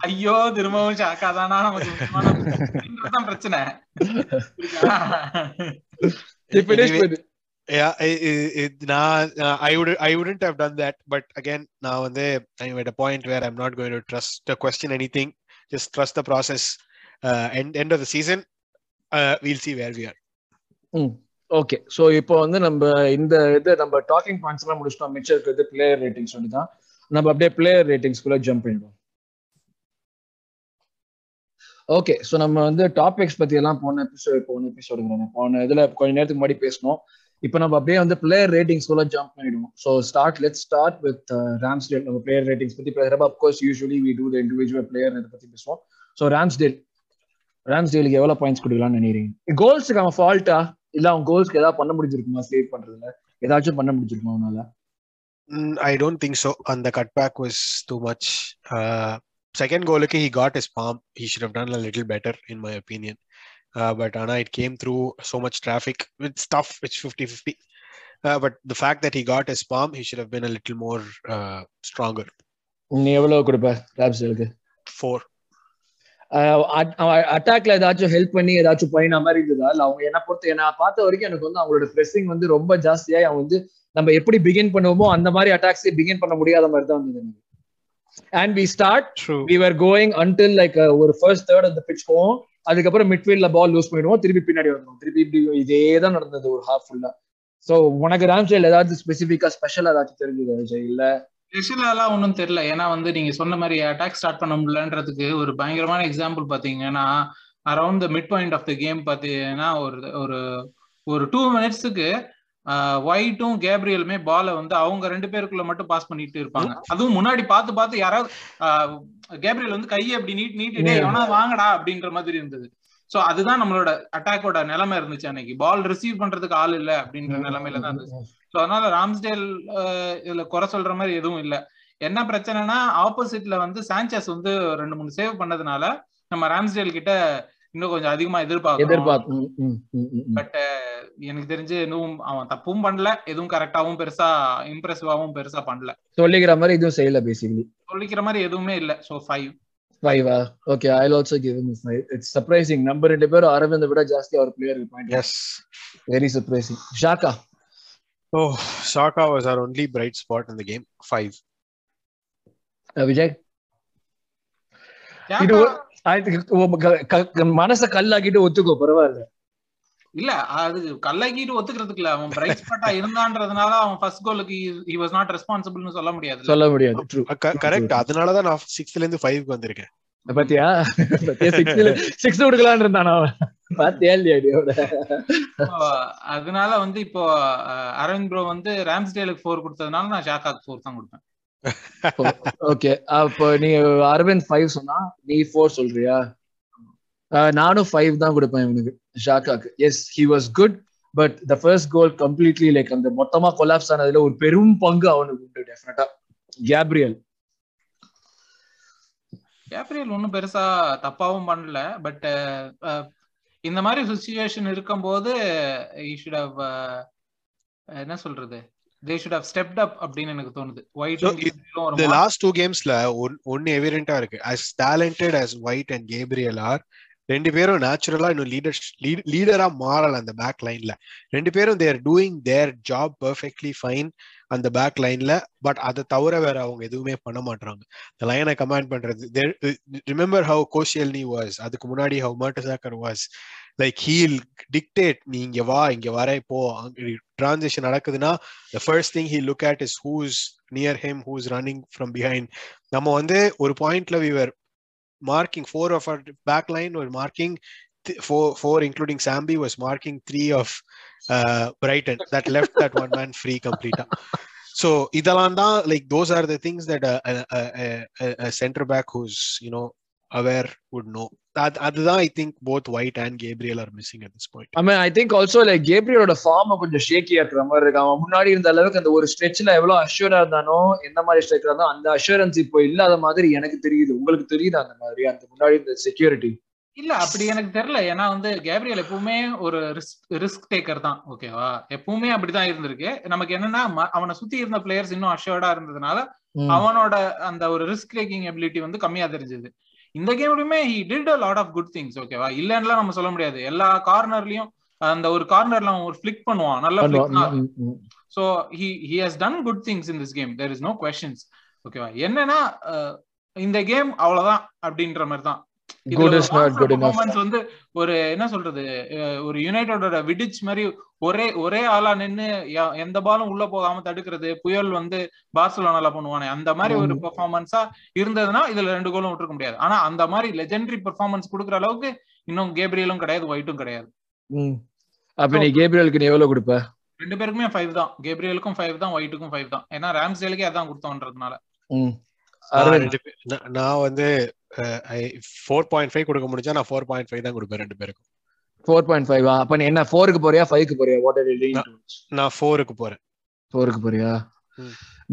C: ஐயோ திரும்பவும் ஷாக்கா தானா நமக்கு முக்கியமான அப்படின்றதுதான் பிரச்சனை
B: Anyway, yeah I- I- it- நான் I would I wouldn't have done that but again நான் வந்து I'm at a point where I'm not going to trust uh, question anything just trust the process uh, end end of the season uh, we'll see where we are
A: okay so இப்போ வந்து நம்ம இந்த இது நம்ம டாக்கிங் பாயிண்ட்ஸ் எல்லாம் முடிச்சிட்டோம். மிச்சம் இருக்கிறது பிளேயர் ரேட்டிங்ஸ் சொல்லி தான் நம்ம அப்படியே பிளேயர் ரேட்டிங்ஸ்குள்ள ஜம்ப் பண்ணிடுவோம். ஓகே சோ நம்ம வந்து டாபிக்ஸ் பத்தி எல்லாம் போன எபிசோட் போன எபிசோடு போன இதுல கொஞ்ச நேரத்துக்கு முன்னாடி பேசணும் இப்போ நம்ம அப்படியே வந்து பிளேயர் ரேட்டிங்ஸ்குள்ள ஜம்ப் பண்ணிடுவோம். So start let start with Ramsdale நம்ம பிளேயர் ரேட்டிங்ஸ் பத்தி பேசுறப்ப of course usually we do the individual player இதை பத்தி பேசுவோம். ஸோ ராம்ஸ்டேல் ராம்ஸ்டேலுக்கு எவ்வளவு பாயிண்ட்ஸ் கொடுக்கலாம்னு நினைக்கிறீங்க? கோல்ஸுக்கு அவன் ஃபால்ட்டா இல்ல அவன் கோல்ஸ்க்கு ஏதாவது பண்ண முடிஞ்சிருக்குமா சேவ் பண்றதுல ஏதாச்சும் பண்ண முடிஞ்சிருக்குமா அவனால
B: Mm, I don't think so. And the cutback was too much. Uh, second goal, okay, he got his palm. He should have done a little better, in my opinion. Uh, but Anna, it came through so much traffic. It's tough. It's 50 50. Uh, but the fact that he got his palm, he should have been a little more uh, stronger.
A: நீ எவ்வளவு கொடுப்ப ராம்ஸ்டேலுக்கு
B: Four.
A: அட்டாக்ல ஏதாச்சும் ஹெல்ப் பண்ணி ஏதாச்சும் பண்ணின மாதிரி இருந்ததா? இல்ல அவங்க என்ன பொறுத்த நான் பார்த்த வரைக்கும் எனக்கு வந்து அவங்களோட ப்ரெஸ்ஸிங் வந்து ரொம்ப ஜாஸ்தியா அவன் வந்து நம்ம எப்படி பிகின் பண்ணுவோமோ அந்த மாதிரி அட்டாக்ஸ் பிகின் பண்ண முடியாத மாதிரி தான் இருந்தது and we
B: start.
A: We were going until like ஒரு ஃபர்ஸ்ட் தேர்ட் அந்த பிச் போவோம். அதுக்கப்புறம் மிட்ஃபீல்ட்ல பால் லூஸ் பண்ணிடுவோம். திருப்பி பின்னாடி வந்துடும் திருப்பி இப்படி இதே தான் நடந்தது ஒரு ஹாஃப் ஃபுல்லா சோ உனக்கு ராம்ஸ்டேல் ஏதாவது ஸ்பெசிஃபிக்கா ஸ்பெஷல் ஏதாச்சும் தெரிஞ்சது விஜய்? இல்ல.
C: ஸ்பெஷலாலாம் ஒன்றும் தெரியல. ஏன்னா வந்து நீங்க சொன்ன மாதிரி அட்டாக் ஸ்டார்ட் பண்ண முடியலன்றதுக்கு ஒரு பயங்கரமான எக்ஸாம்பிள் பாத்தீங்கன்னா around the mid point of the game பாத்தீங்கன்னா ஒரு ஒரு ஒரு டூ மினிட்ஸுக்கு ஒயிட்டும் கேப்ரியலுமே பாலை வந்து அவங்க ரெண்டு பேருக்குள்ள மட்டும் பாஸ் பண்ணிட்டு இருப்பாங்க. அதுவும் முன்னாடி பார்த்து பார்த்து யாராவது கேப்ரியல் வந்து கையை அப்படி நீட் நீட்டிட்டே. எவனா வாங்கடா அப்படின்ற மாதிரி இருந்தது. சோ அதுதான் நம்மளோட அட்டாக்கோட நிலைமை இருந்துச்சு அன்னைக்கு. பால் ரிசீவ் பண்றதுக்கு ஆள் இல்ல அப்படின்ற நிலைமையில தான் இருந்துச்சு. சோ அதனால ராம்ஸ்டேல் இதுல குறை சொல்ற மாதிரி எதுவும் இல்ல. என்ன பிரச்சனைனா ஆப்போசிட்ல வந்து சாnchez வந்து ரெண்டு மூணு சேவ் பண்ணதுனால நம்ம ராம்ஸ்டேல் கிட்ட இன்னும் கொஞ்சம் அதிகமா எதிர்பார்க்கணும்.
A: எதிர்பார்த்து ம், ம், ம், ம், ம்.
C: பட் எனக்கு தெரிஞ்சு இன்னும் அவன் தப்பும் பண்ணல எதுவும் கரெக்டாவும் பெருசா இம்ப்ரெசிவாவும் பெருசா பண்ணல.
A: சொல்லிக்கிற மாதிரி இதுவும் செய்யல பேசிக்கலி
C: சொல்லிக்கிற மாதிரி எதுவுமே இல்ல. So five
A: ஃபைவா okay I also give him it's surprising நம்ம ரெண்டு பேரும் அரவிந்த் விட ஜாஸ்தி அவர் player point
B: yes
A: very surprising Saka
B: oh Saka was our only bright spot இந்த கேம் ஃபைவ்
A: விஜய் இது ஒரு- I think உங்க க- க- மனச கல்லாக்கிட்டு ஒத்துக்கோ பரவாயில்ல
C: இல்ல அது கல்லாக்கிட்டு ஒத்துக்கிறதுக்கு இல்ல அவன் பிரைட் ஸ்பாட்டா இருந்தான்றதுனால அவன் ஃபர்ஸ்ட் கோலுக்கு ஹி வாஸ் நாட் ரெஸ்பான்சிபிள்னு சொல்ல முடியாது.
A: சொல்ல முடியாது ட்ரூ
B: கரெக்ட் அதனாலதான் நான் சிக்ஸ்த்ல இருந்து ஃபைவ்க்கு வந்திருக்கேன்.
A: பாத்தியா? சிக்ஸ் கொடுக்கலான்னு இருந்தான் அவன்? பாத்தியா இல்லையா அடியோட
C: அதனால வந்து இப்போ அரவிந்த் ப்ரோ வந்து ராம்ஸ்டேலுக்கு ஃபோர் கொடுத்ததுனால நான் ஷாக்காக்கு ஃபோர் தான் கொடுப்பேன்
A: ஓகே. அப்போ நீ அரவிந்த் ஃபைவ் சொன்னா நீ ஃபோர் சொல்றியா? நானும் ஃபைவ் தான் கொடுப்பேன் இவனுக்கு ஷாக்காக்கு. Yes he was good but the first goal completely like அந்த மொத்தமா கொலாப்ஸ் ஆனதுல ஒரு பெரும் பங்கு அவனுக்கு உண்டு டெஃபினட்டா கேப்ரியல்.
C: கேப்ரியல் ஒன்றும் பெருசா தப்பாவும் பண்ணல பட் இந்த மாதிரி சுச்சுவேஷன் இருக்கும்போது ஈ ஷுட் ஹவ் என்ன சொல்றது? They should have stepped up அப்படின்னு எனக்கு தோணுது. ஒயிட்
B: லாஸ்ட் டூ கேம்ஸ்ல ஒன்னு எவிடென்டா இருக்கு. As talented as White and Gabriel are ரெண்டு பேரும் நேச்சுரலா இன்னும் லீடர் லீடரா மாறல அந்த பேக் லைன்ல ரெண்டு பேரும் they're doing their job perfectly fine அந்த பேக் லைன்ல பட் அதை தவிர வேற அவங்க எதுவுமே பண்ண மாட்டாங்க இந்த லைனை கமாண்ட் பண்றது ரிமெம்பர் ஹவு கோஷியல்னி வாஸ் அதுக்கு முன்னாடி how Mertesacker was like he'll dictate நீ இங்க வா இங்க வர இப்போ டிரான்சேக்ஷன் நடக்குதுன்னா the first thing he look at is who's near him who's running from behind நம்ம வந்து ஒரு பாயிண்ட்ல விவர் marking four of our back line were marking th- four, four including Sambi was marking three of uh, Brighton that left that one man free complete. So Idalanda, like those are the things that a, a, a, a, a center back who's you know aware would know. that அதுதான் I think both White and Gabriel are missing at this point.
A: I mean, I think also like கேப்ரியலோட ஃபார்ம் கொஞ்சம் ஷேக்கியா இருக்கிற மாதிரி இருக்கு. அவன் முன்னாடி இருந்த அளவுக்கு அந்த ஒரு ஸ்ட்ரெச்ல எவ்வளவு அஷ்யூரா இருந்தானோ எந்த மாதிரி ஸ்ட்ரைக்கரா இருந்தா அந்த அஷூரன்ஸ் இப்போ இல்லாத மாதிரி எனக்கு தெரியுது. உங்களுக்கு தெரியுது அந்த மாதிரி? அந்த முன்னாடி இந்த செக்யூரிட்டி
C: இல்ல அப்படி எனக்கு தெரியல. ஏன்னா வந்து கேப்ரியல் எப்பவுமே ஒரு ரிஸ்க் ரிஸ்க் டேக்கர் தான். ஓகேவா எப்பவுமே அப்படிதான் இருந்திருக்கு. நமக்கு என்னன்னா அவனை சுத்தி இருந்த பிளேயர்ஸ் இன்னும் அஷ்யூர்டா இருந்ததுனால அவனோட அந்த ஒரு ரிஸ்க் டேக்கிங் எபிலிட்டி வந்து கம்மியா தெரிஞ்சது. இந்த கேம்லயுமே he did a lot of good things ஓகேவா இல்லன்னுலாம் நம்ம சொல்ல முடியாது. எல்லா கார்னர்லயும் அந்த ஒரு கார்னர்ல அவன் ஒரு ஃபிளிக் பண்ணுவான். நல்ல so he he has done good things in this game there is no questions ஓகேவா என்னன்னா இந்த கேம் அவ்வளவுதான் அப்படின்ற மாதிரி தான் பெர்ஃபார்மன்ஸ் வந்து ஒரு என்ன சொல்றது ஒரு யுனைடோட விடிச் மாதிரி ஒரே ஒரே ஆளா நின்னு எந்த பாலும் உள்ள போகாம தடுக்கிறது புயல் வந்து பார்சலோனால பண்ணுவானே அந்த மாதிரி ஒரு. பெர்ஃபார்மன்ஸா இருந்ததுன்னா இதுல ரெண்டு கோலும் விட்டுருக்க முடியாது. ஆனா அந்த மாதிரி லெஜெண்டரி பெர்ஃபார்மன்ஸ் கொடுக்குற அளவுக்கு இன்னும் கேப்ரியலும் கிடையாது ஒயிட்டும் கிடையாது.
A: ம். அப்ப நீ கேப்ரியலுக்கு நீ எவ்வளவு கொடுப்ப?
C: ரெண்டு பேருக்குமே ஃபைவ் தான். கேப்ரியலுக்கும் ஃபைவ் தான் ஒயிட்டுக்கும் ஃபைவ் தான். ஏன்னா ராம்ஸ்டேலுக்கே அதான் கொடுத்தோன்றதுனால.
B: நான் வந்து ஃபோர் பாயிண்ட் ஃபைவ் கொடுக்க முடிஞ்சா நான் ஃபோர் பாயிண்ட் ஃபைவ் தான் கொடுப்பேன் ரெண்டு பேருக்கும்.
A: ஃபோர் பாயிண்ட் ஃபைவ் அப்ப நீ என்ன ஃபோருக்கு போறியா ஃபைவ்க்கு போறியா? வாட் ஆர்
B: நான் ஃபோருக்கு போறேன்.
A: ஃபோருக்கு போறியா.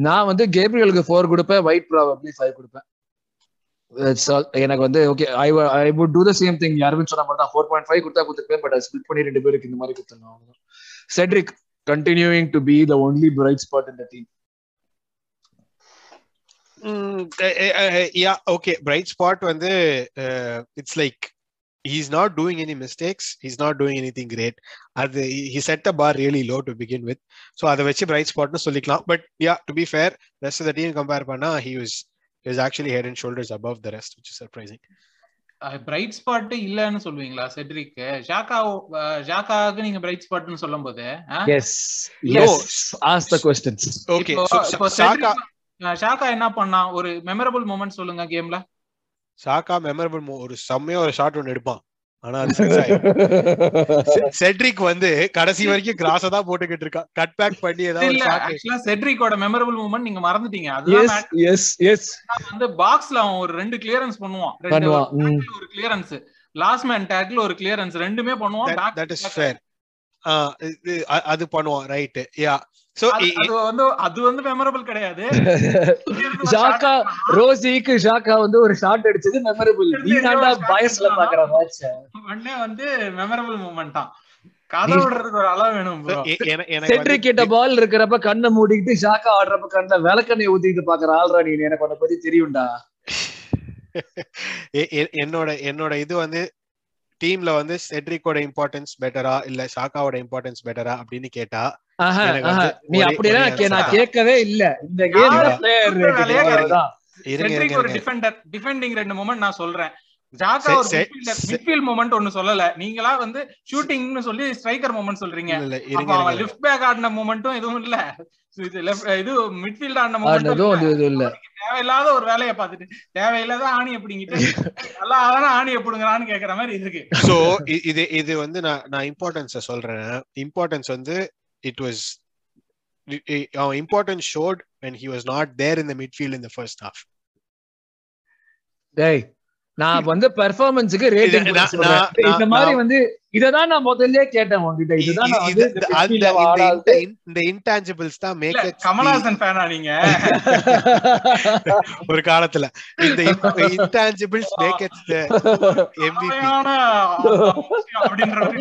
A: நான் வந்து கேப்ரியலுக்கு ஃபோர் கொடுப்பேன் ஒயிட் ப்ராபப்ளி ஃபைவ் கொடுப்பேன். எனக்கு வந்து okay I I would do the same thing யாருமே சொன்ன மாதிரி தான் ஃபோர் பாயிண்ட் ஃபைவ் கொடுத்தா கொடுத்துருப்பேன் பட் ஸ்பிளிட் பண்ணி ரெண்டு பேருக்கு இந்த மாதிரி கொடுத்துருந்தோம் Cedric continuing to be the only bright spot in the team
B: yeah okay bright spot வந்து it's like he's not doing any mistakes he's not doing anything great அது he set the bar really low to begin with so அதை வச்சு பிரைட் ஸ்பாட்னு சொல்லிக்கலாம் but yeah to be fair rest of the team compare பண்ணா he was actually head and shoulders above the rest which is surprising
C: bright spot இல்லன்னு சொல்லுவீங்களா செட்ரிக் ஷாக்கா ஷாக்காவுக்கு நீங்க பிரைட் ஸ்பாட்னு சொல்லும் போது
B: yes.
A: Yes as the questions
B: okay
C: இப்போ ஷாக்கா என்ன பண்ணா? ஒரு மெமரபிள் மூமெண்ட் சொல்லுங்க கேம்ல
B: சாக்கா மெமரபிள் ஒரு செம்மையா ஒரு ஷாட் ஒன்னு எடுப்பான். ஆனா அது செட்ரிக் வந்து கடைசி வரைக்கும் கிராஸ தான் போட்டுக்கிட்டு இருக்கான். கட் பேக் பண்ணி ஏதாவது
C: ஆக்சுவலா செட்ரிக்கோட மெமரபிள் மூமெண்ட் நீங்க மறந்துட்டீங்க. அதுதான்
A: எஸ். எஸ் எஸ்
C: வந்து பாக்ஸ்ல அவன் ஒரு ரெண்டு கிளியரன்ஸ் பண்ணுவான். ரெண்டு. ஒரு கிளியரன்ஸ் லாஸ்ட் மேன் டேக்ல ஒரு கிளியரன்ஸ் ரெண்டுமே பண்ணுவான்
B: தட் இஸ். ஃபேர் அது பண்ணுவான் ரைட் யா
C: அது- அது வந்து அது வந்து மெமரபிள் கிடையாது.
A: ஷாக்கா ரோசிக்கு ஷாக்கா வந்து ஒரு ஷாட் அடிச்சது மெமரபிள் நீ தாண்டா பயஸ்ல பாக்குற மேட்ச்
C: உடனே வந்து மெமரபிள் மூமெண்ட் தான் கதை விடுறதுக்கு ஒரு அளவு வேணும் bro.
B: எனக்கு
A: சென்ட்ரிக் கிட்ட பால் இருக்கிறப்ப கண்ணை மூடிக்கிட்டு ஷாக்கா ஆடுறப்ப கண்ண விளக்கண்ணை ஊத்திட்டு பாக்குற ஆள்ரா நீ. எனக்கு உன்னை பத்தி தெரியும்டா.
B: என்னோட என்னோட இது வந்து டீம்ல வந்து செட்ரிக்கோட இம்பார்ட்டன்ஸ் பெட்டரா இல்ல ஷாக்காவோட இம்பார்ட்டன்ஸ் பெட்டரா அப்படின்னு கேட்டா
A: நீ அப்படியெல்லாம்
B: ஒரே
A: நான். கேட்கவே இல்ல இந்த கேம்ல. பிளேயர்
B: இருங்க இருங்க
C: டிஃபெண்டர் டிஃபெண்டிங் ரெண்டு மூமெண்ட் நான் சொல்றேன் ஜாக்கா ஒரு மிட்ஃபீல்ட் மூமெண்ட் ஒன்னு சொல்லல. நீங்களா வந்து ஷூட்டிங்னு சொல்லி ஸ்ட்ரைக்கர் மூமெண்ட் சொல்றீங்க.
B: இருங்க
C: லெஃப்ட் பேக் ஆடின மூமெண்ட்டும் எதுவும் இல்ல. இது மிட்ஃபீல்ட் ஆடின மூமெண்ட்
A: இல்ல.
C: தேவையில்லாத ஒரு வேலையை பார்த்துட்டு தேவையில்லாத ஆணி எப்படிங்கிட்டு நல்லா அதான ஆணி எப்படிங்கிறான்னு கேக்குற மாதிரி இருக்கு.
B: சோ இது இது வந்து நான் நான் இம்பார்ட்டன்ஸ சொல்றேன். இம்பார்ட்டன்ஸ் வந்து இட் வாஸ் அவன் importance showed when he was not there in the midfield in the first half.
A: டேய் நான் வந்து பெர்ஃபார்மன்ஸ்க்கு ரேட்டிங் இந்த மாதிரி வந்து இததான் நான் முதல்லயே கேட்டேன் உங்ககிட்ட. இதுதான் வந்து
B: இது-
A: இந்த
B: intangibles தான் it
C: கமலஹாசன் ஃபேனா நீங்க.
B: ஒரு காலத்துல. இந்த இன்டான்ஜிபிள்ஸ் மேக் இட்
C: தேவையான விஷயம் அப்படின்ற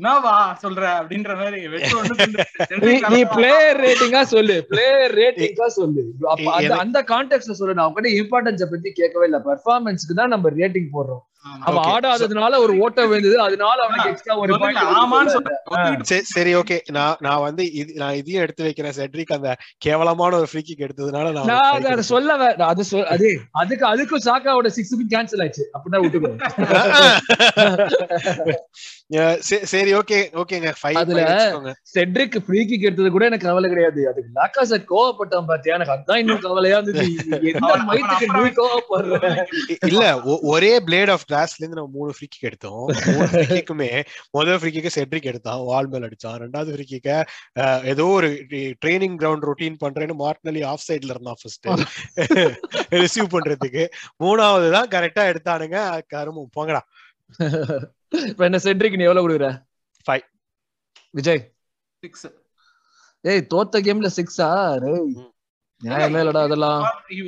C: என்னவா சொல்ற அப்படின்ற மாதிரி.
A: நீ. பிளேயர் ரேட்டிங்கா சொல்லு பிளேயர் ரேட்டிங்கா சொல்லு அந்த கான்டெக்ட்ல சொல்லு நான் உங்ககிட்ட இம்பார்ட்டன்ஸ பத்தி கேட்கவே இல்ல பெர்ஃபார்மன்ஸ்க்கு தான் நம்ம ரேட்டிங் போடுறோம். அவன்
B: Okay,
A: ஆடாததுனால ஒரு ஓட்ட விழுந்தது. அதனால அவனுக்கு எக்ஸ்ட்ரா ஒரு பாயிண்ட்
B: சரி சரி ஓகே நான் நான் வந்து இது நான் இதையும் எடுத்து வைக்கிறேன் செட்ரிக். அந்த கேவலமான ஒரு ஃப்ரீ கிக் எடுத்ததுனால நான்
A: அதை சொல்ல அது அதே அதுக்கு அதுக்கும் சாக்காவோட சிக்ஸுக்கும் கேன்சல் ஆயிடுச்சு. அப்படின்னா விட்டுக்கோ.
B: சரி- சரி ஓகே ஓகேங்க ஃபைவ்
A: அதுல- செட்ரிக் ஃப்ரீ கிக் எடுத்தது கூட எனக்கு கவலை கிடையாது. அதுக்கு லாக்காசட் கோவப்பட்டான் பாத்தியா? எனக்கு அதான் இன்னும் கவலையா இருந்தது. எந்த மைத்துக்கு நீ கோவப்படுற?
B: இல்ல ஒரே பிளேட் ஆஃப் கிளாஸ்ல இருந்து நம்ம மூணு ஃப்ரீ கிக் எடுத்தோம். மூணு ஃப்ரீ கிக்குமே முதல் ஃப்ரீ கிக்க செட்ரிக் எடுத்தான் வால் மேல் அடிச்சான் ரெண்டாவது ஃப்ரீ கிக்க ஏதோ ஒரு ட்ரைனிங் கிரவுண்ட் ரொட்டீன் பண்றேன்னு மார்ட்னலி ஆஃப் சைட்ல இருந்தான் ஃபர்ஸ்ட் ரிசீவ் பண்றதுக்கு. மூணாவது தான் கரெக்டா எடுத்தானுங்க. கருமம். போங்கடா.
A: இப்ப என்ன செட்ரிக் நீ எவ்வளவு கொடுக்குற?
B: Five.
A: விஜய்.
C: Six.
A: ஏய் தோத்த கேம்ல சிக்ஸா இல்லடா அதெல்லாம்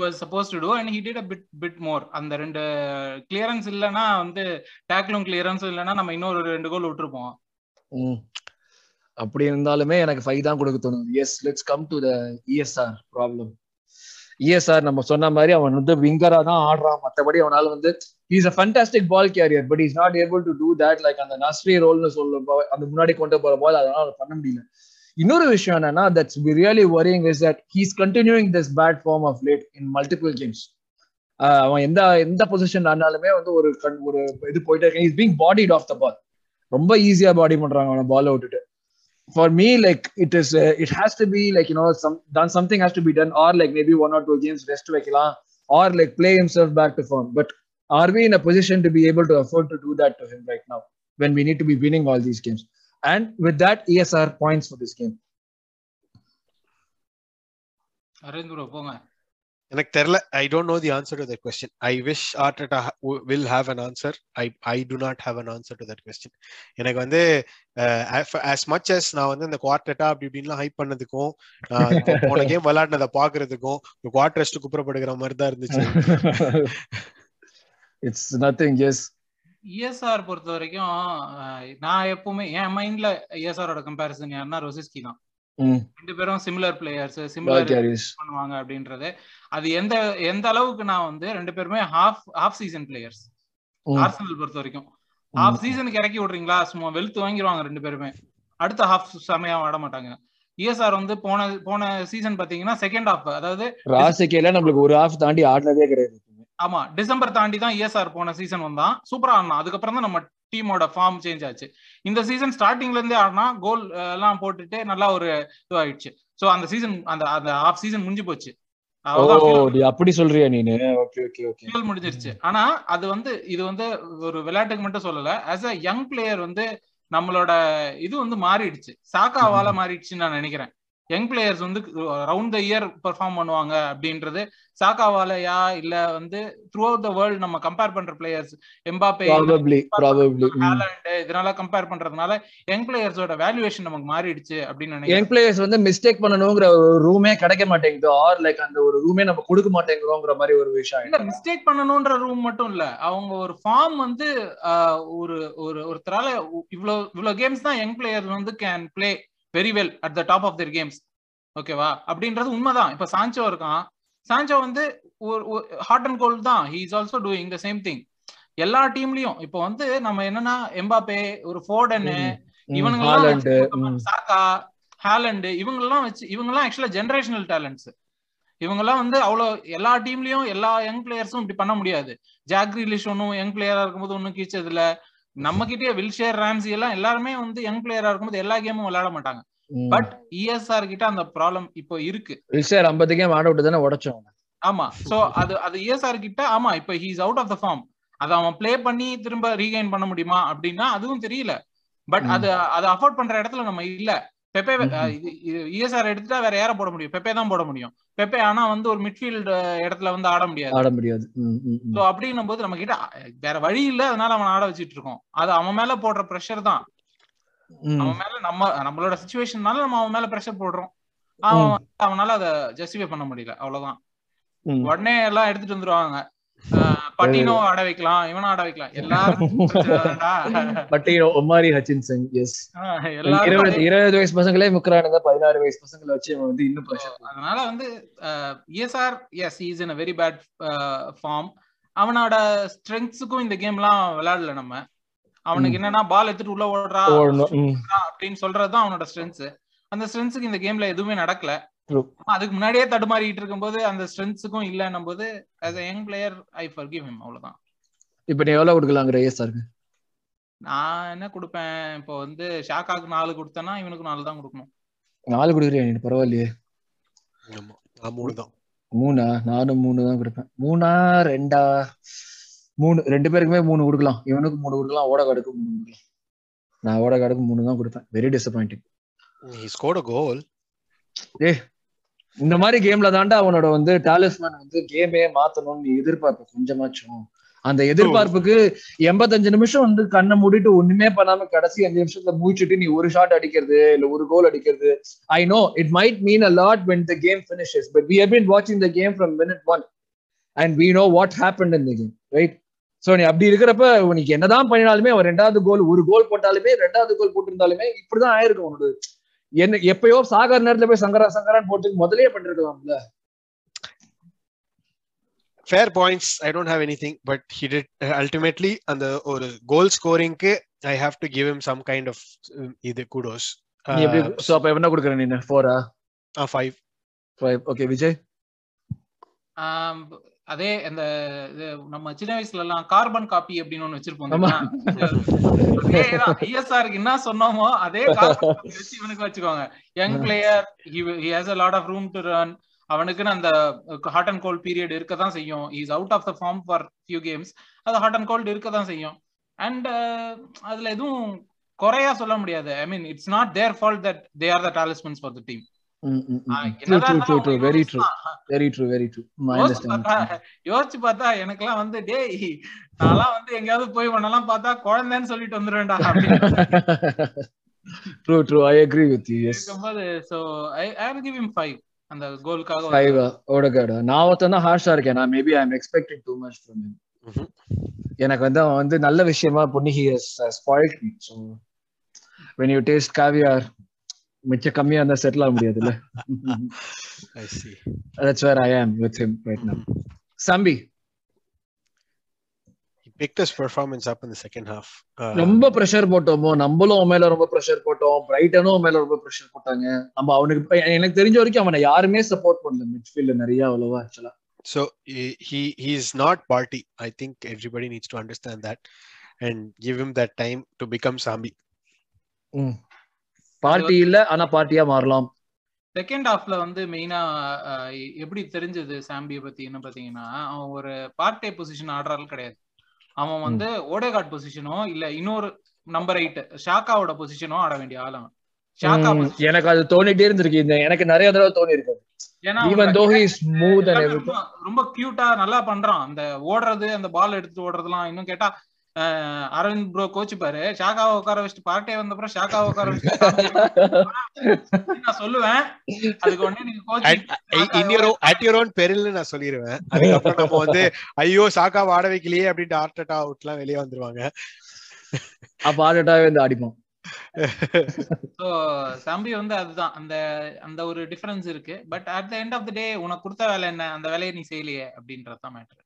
C: was supposed to do and he did a bit bit more. அந்த ரெண்டு கிளியரன்ஸ் இல்லனா வந்து டேக்லும் கிளியரன்ஸ் இல்லனா நம்ம இன்னொரு ரெண்டு கோல் விட்டுருப்போம்.
A: அப்படி இருந்தாலுமே எனக்கு ஃபைவ் தான் கொடுக்க தோணுது. Yes let's come to the ESR problem ESR நம்ம சொன்ன மாதிரி அவன் வந்து விங்கரா தான் ஆடுறான். மத்தபடி அவனால வந்து is a fantastic ball carrier but is not able to do that like அந்த நஸ்ரி ரோல்னு சொல்ல அந்த முன்னாடி கொண்டு போற பால் அதனால பண்ண முடியல. இன்னொரு விஷயம் என்னன்னா that's really worrying is that he's continuing this bad form of late in multiple games அவன் எந்த எந்த பொசிஷன் ஆனாலுமே வந்து ஒரு கண் ஒரு இது போயிட்டே இருக்கேன் is being bodied off the ball ரொம்ப ஈஸியா பாடி பண்றாங்க அவனை பால் விட்டுட்டு. For me like it is it has to be like you know some done something has to be done or like maybe one or two games rest வைக்கலாம். Or like play himself back to form but are we in a position to be able to afford to do that to him right now when we need to be winning all these games and with that ESR points for this game.
B: எனக்கு தெரியல I don't know the answer to that question I wish Arteta will have an answer I I do not have an answer to that question எனக்கு வந்து ஆஸ் மச் அஸ் நான் வந்து இந்த குவார்டேட்டா அப்படி இப்படின்லாம் ஹைப் பண்ணதுக்கும் போன கேம் விளையாடினதை பாக்குறதுக்கும் ஒரு குவார்டர் ரெஸ்ட் குப்புறப்படுகிற மாதிரி தான் இருந்துச்சு.
A: It's nothing yes.
C: இஎஸ்ஆர் பொறுத்த வரைக்கும் நான் எப்பவுமே என் மைண்ட்ல இஎஸ்ஆரோட கம்பேரிசன் யாருன்னா ரொசிஸ்கி தான். ரெண்டு பேரும் சிமிலர் பிளேயர்ஸ் சிமிலர் பண்ணுவாங்க அப்படின்றது. அது எந்த எந்த அளவுக்கு நான் வந்து ரெண்டு பேருமே half half season
A: players.
C: Arsenal பொறுத்த வரைக்கும் ஹாஃப் சீசனுக்கு இறக்கி விடுறீங்களா? சும்மா வெளுத்து வாங்கிடுவாங்க ரெண்டு பேருமே. அடுத்த ஹாஃப் செமையா ஆட மாட்டாங்க. இஎஸ்ஆர் வந்து போன போன சீசன் பாத்தீங்கன்னா செகண்ட் ஹாஃப் அதாவது
A: ராசிக்கையில நம்மளுக்கு ஒரு half தாண்டி ஆடினதே கிடையாது.
C: ஆமா டிசம்பர் தாண்டி தான் இஎஸ்ஆர் போன சீசன் வந்தான். சூப்பரா ஆடினான். அதுக்கப்புறம் தான் நம்ம டீமோட ஃபார்ம் சேஞ்ச் ஆச்சு. இந்த சீசன் ஸ்டார்டிங்ல இருந்தே ஆடினா கோல் எல்லாம் போட்டுட்டு நல்லா ஒரு இதுவாயிடுச்சு. சோ அந்த சீசன் அந்த அந்த ஹாஃப் சீசன் முடிஞ்சு போச்சு.
A: ஓ
C: அவ்வளவுதான்
A: நீ அப்படி சொல்றியா நீனு? ஓகே ஓகே ஓகே
C: ஃபியூல் முடிஞ்சிருச்சு. ஆனா அது வந்து இது வந்து ஒரு விளையாட்டுக்கு மட்டும் சொல்லல. ஆஸ் அ யங் பிளேயர் வந்து நம்மளோட இது வந்து மாறிடுச்சு. சாக்காவால மாறிடுச்சுன்னு நான் நினைக்கிறேன். யங் பிளேயர்ஸ் வந்து ரவுண்ட் த இயர் பெர்ஃபார்ம் பண்ணுவாங்க அப்படின்றது சாக்காவாலயா இல்ல வந்து த்ரூ அவுட் த வேர்ல்ட் நம்ம கம்பேர் பண்ற பிளேயர்ஸ் எம்பாப்பே இதனால கம்பேர் பண்றதுனால யங் பிளேயர்ஸோட வேல்யூவேஷன் நமக்கு மாறிடுச்சு அப்படின்னு நினைக்கிறேன்.
A: யங் பிளேயர்ஸ் வந்து மிஸ்டேக் பண்ணணுங்கிற ஒரு ரூமே கிடைக்க மாட்டேங்குது ஆர் லைக் அந்த ஒரு ரூமே நம்ம கொடுக்க மாட்டேங்கிறோங்கிற மாதிரி ஒரு விஷயம்
C: இல்ல மிஸ்டேக் பண்ணணும்ன்ற ரூம் மட்டும் இல்ல. அவங்க ஒரு ஃபார்ம் வந்து ஒரு ஒரு ஒருத்தரால இவ்வளவு இவ்வளவு கேம்ஸ் தான் யங் பிளேயர் வந்து can play very well at the top of their games ஓகேவா அப்படின்றது உண்மைதான். இப்ப சாஞ்சோ இருக்கான். சாஞ்சோ வந்து ஒரு ஹாட் அண்ட் கோல்ட் தான். He is also doing the same thing எல்லா டீம்லயும் இப்போ வந்து நம்ம என்னன்னா எம்பாப்பே ஒரு ஃபோர்டனு இவனுங்கெல்லாம் சாக்கா ஹாலண்ட் இவங்கெல்லாம் வச்சு இவங்கெல்லாம் ஆக்சுவலா ஜெனரேஷனல் டேலண்ட்ஸ் இவங்கெல்லாம் வந்து அவ்வளவு எல்லா டீம்லயும் எல்லா யங் பிளேயர்ஸும் இப்படி பண்ண முடியாது. ஜாக் கிரீலிஷ் ஒன்னும் யங் பிளேயரா இருக்கும்போது ஒன்னும் கீச்சது இல்ல நம்ம கிட்டயே வில்ஷேர் ராம்சி எல்லாம் எல்லாருமே வந்து யங் பிளேயரா இருக்கும்போது எல்லா கேமும் விளையாட மாட்டாங்க. பட் இஎஸ்ஆர் கிட்ட அந்த ப்ராப்ளம் இப்போ இருக்கு.
A: சார் ஐம்பது கேம் ஆட விட்டு தானே உடைச்சோம்.
C: ஆமா. சோ அது அது இஎஸ்ஆர் கிட்ட ஆமா இப்போ he's out of the form அதை அவன் ப்ளே பண்ணி திரும்ப ரீகைன் பண்ண முடியுமா அப்படின்னா அதுவும் தெரியல. பட். அது அதை அஃபோர்ட் பண்ற இடத்துல நம்ம இல்ல. பெப்பே. இஎஸ்ஆர் எடுத்துட்டா வேற யார போட முடியும்? பெப்பே தான் போட முடியும். பெப்பே ஆனா வந்து ஒரு மிட்ஃபீல்டு இடத்துல வந்து ஆட முடியாது.
A: ஆட முடியாது.
C: சோ அப்படின்னும் போது நம்ம கிட்ட வேற வழி இல்ல. அதனால அவன் ஆட வச்சிட்டு இருக்கோம். அது அவன் மேல போடுற ப்ரெஷர் தான். அவன் மேல நம்ம நம்மளோட சுச்சுவேஷன்னால நம்ம அவன் மேல ப்ரெஷர் போடுறோம். அவன் அவனால அதை ஜஸ்டிஃபை பண்ண முடியல. அவ்வளவுதான். உடனே எல்லாம் எடுத்துட்டு வந்துருவாங்க. பட்டினோ ஆட வைக்கலாம் இவனும் ஆட வைக்கலாம் எல்லாரும்.
A: பட்டீனோ ஒமாரி ஹச்சின்சன் எஸ் இருபது இருபது வயசு பசங்களே முக்கிறானுங்க பதினாறு வயசு பசங்களை வச்சு அவன் வந்து இன்னும்
C: அதனால வந்து ESR yes is in very bad form அவனோட ஸ்ட்ரெங்க்ஸுக்கும் இந்த கேம்லாம் விளையாடல நம்ம அவனுக்கு என்னன்னா பால் எடுத்துட்டு உள்ள ஓடுறா
A: ஓடணும். ம்.
C: அப்படின்னு சொல்றதுதான் அவனோட ஸ்ட்ரென்த்ஸ் அந்த ஸ்ட்ரென்த்ஸுக்கு இந்த கேம்ல எதுவுமே நடக்கல. அதுக்கு முன்னாடியே தடுமாறிட்டு இருக்கும்போது அந்த ஸ்ட்ரென்த்ஸுக்கும் இல்லன்னும் போது as a young player I forgive him அவ்வளவுதான்.
A: இப்ப நீ எவ்வளவு கொடுக்கலாங்கிற ஏஸ் இருக்கு
C: நான் என்ன கொடுப்பேன்? இப்போ வந்து ஷாக்காக்கு நாலு கொடுத்தேன்னா இவனுக்கு நாலு தான் கொடுக்கணும்.
A: நாலு கொடுக்குறியா நீ? பரவாயில்லையே.
B: மூணு தான்.
A: மூணா? நானும் மூணு தான் கொடுப்பேன். மூணா ரெண்டா? மூணு ரெண்டு பேருக்குமே மூணு கொடுக்கலாம். இவனுக்கு மூணு கொடுக்கலாம் ஓடகாடுக்கு மூணு கொடுக்கலாம். நான் ஓடகாடுக்கு மூணு தான் கொடுப்பேன். Very disappointing
B: he scored a goal.
A: இந்த மாதிரி கேம்ல தாண்டா அவனோட வந்து டாலிஸ்மேன் வந்து கேமே மாத்தணும்னு எதிர்பார்ப்பு கொஞ்சமாச்சும். அந்த எதிர்பார்ப்புக்கு எண்பத்தஞ்சு நிமிஷம் வந்து கண்ணை மூடிட்டு ஒண்ணுமே பண்ணாம கடைசி அஞ்சு நிமிஷத்துல மூச்சுட்டு நீ ஒரு ஷாட் அடிக்கிறது இல்ல ஒரு கோல் அடிக்கிறது. I know it might mean a lot when the game finishes but we have been the game game from minute and and know what what happened in the game so நீ அப்படி இருக்கிறப்ப உனக்கு என்னதான் பண்ணினாலுமே அவன் ரெண்டாவது கோல் ஒரு கோல் போட்டாலுமே ரெண்டாவது கோல் போட்டிருந்தாலுமே இப்படிதான் ஆயிருக்கும் உன்னோட என்ன எப்பயோ சாகர் நேரத்துல போய் சங்கரா சங்கரான்னு போட்டு முதல்லயே பண்ணிருக்கலாம்ல.
B: Fair points. I don't have anything but he did uh, ultimately அந்த ஒரு goal ஸ்கோரிங்க்கு i have to give him some kind of um, இது
A: எப்படி சோ அப்ப என்ன கொடுக்குற நீ ஃபோரா
B: uh, five.
A: Five okay Vijay?
C: ஆம், அதே அந்த நம்ம சின்ன வயசுல எல்லாம் கார்பன் காப்பி அப்படின்னு ஒண்ணு வச்சிருப்போம்
A: ஆமா.
C: இஎஸ்ஆருக்கு என்ன சொன்னோமோ அதே வச்சு இவனுக்கு வச்சுக்கோங்க. Young player he has a lot of room to run அவனுக்குன்னு அந்த ஹாட் அண்ட் கோல்ட் பீரியட் இருக்க தான் செய்யும். Is out of the form for few games அது ஹாட் அண்ட் கோல்ட் இருக்க தான் செய்யும் அண்ட் அதுல எதுவும் குறையா சொல்ல முடியாது. I mean it's not their fault that they are the talismans for the team
A: true true true true very true very true very true I
C: யோசிச்சு பார்த்தா எனக்கெல்லாம் வந்து டேய் நான்லாம் வந்து எங்கேயாவது போய் பண்ணலாம் பார்த்தா குழந்தைன்னு சொல்லிட்டு அப்படின்னு
A: true true I agree with you
C: yes so I I will give him 5 அந்த கோலுக்காக
A: ஃபைவ் ஓடகாடு நான் ஒருத்தன் தான் ஹார்ஷா இருக்கேன். நான் maybe I am expecting too much from
B: him.
A: எனக்கு வந்து அவன் வந்து நல்ல விஷயமா பொண்ணு he has spoiled me so when you taste caviar மிச்சம் கம்மியா இருந்தா செட்டில் ஆக முடியாதுல்ல?
B: I see.
A: That's where I am with him right now Sambi
B: he picked his performance up in the second half. Uh,
A: ரொம்ப ப்ரெஷர் போட்டோமோ நம்மளும் அவன் மேல ரொம்ப ப்ரெஷர் போட்டோம் பிரைட்டனும் அவன் மேல ரொம்ப ப்ரெஷர் போட்டாங்க. நம்ம அவனுக்கு எனக்கு தெரிஞ்ச வரைக்கும் அவனை யாருமே சப்போர்ட் பண்ணல மிட்ஃபீல்ட்ல நிறைய அவ்வளவா ஆக்சுவலா
B: so he, he he's not party i think everybody needs to understand that and give him that time to become sambi.
A: Party இல்ல ஆனா பார்ட்டியா மாறலாம்.
C: செகண்ட் ஹாஃப்ல வந்து மெயினா எப்படி தெரிஞ்சது சாம்பிய பத்தி என்ன பாத்தீங்கன்னா அவன் ஒரு பார்ட் டே பொசிஷன் ஆடுறாள் கிடையாது. அவன் வந்து ஓடேகாட் பொசிஷனோ இல்ல இன்னொரு நம்பர் எயிட் ஷாக்காவோட பொசிஷனோ ஆட வேண்டிய ஆள் அவன். ஷாக்கா
A: எனக்கு அது தோணிட்டே இருந்திருக்கு. இந்த எனக்கு நிறைய தடவை தோணி இருக்கு
C: ரொம்ப கியூட்டா நல்லா பண்றான். அந்த ஓடுறது அந்த பால் எடுத்துட்டு ஓடுறதுலாம் இன்னும் கேட்டா அரவிந்த் ப்ரோ. கோச்சுப்பாரு ஷாக்காவை உட்கார வச்சுட்டு பார்ட்டே வந்தப்புறம் ஷாக்காவை உட்கார வச்சுட்டு நான் சொல்லுவேன். அதுக்கு உடனே நீங்க கோச்
B: பெரில்னு நான் சொல்லிடுவேன் அதுக்கப்புறம் நம்ம வந்து ஐயோ சாக்கா வாட வைக்கலையே அப்படின்ட்டு ஹார்ட் அட்டாக் அவுட்லாம் வெளியே வந்துருவாங்க.
A: அப்ப ஆடட்டாவே வந்து அடிப்போம்.
C: சோ தம்பி வந்து அதுதான். அந்த அந்த ஒரு டிஃபரன்ஸ் இருக்கு. But at the end of the day உனக்கு கொடுத்த வேலை என்ன? அந்த வேலையை நீ செய்யலையே அப்படின்றது தான் மேட்டர்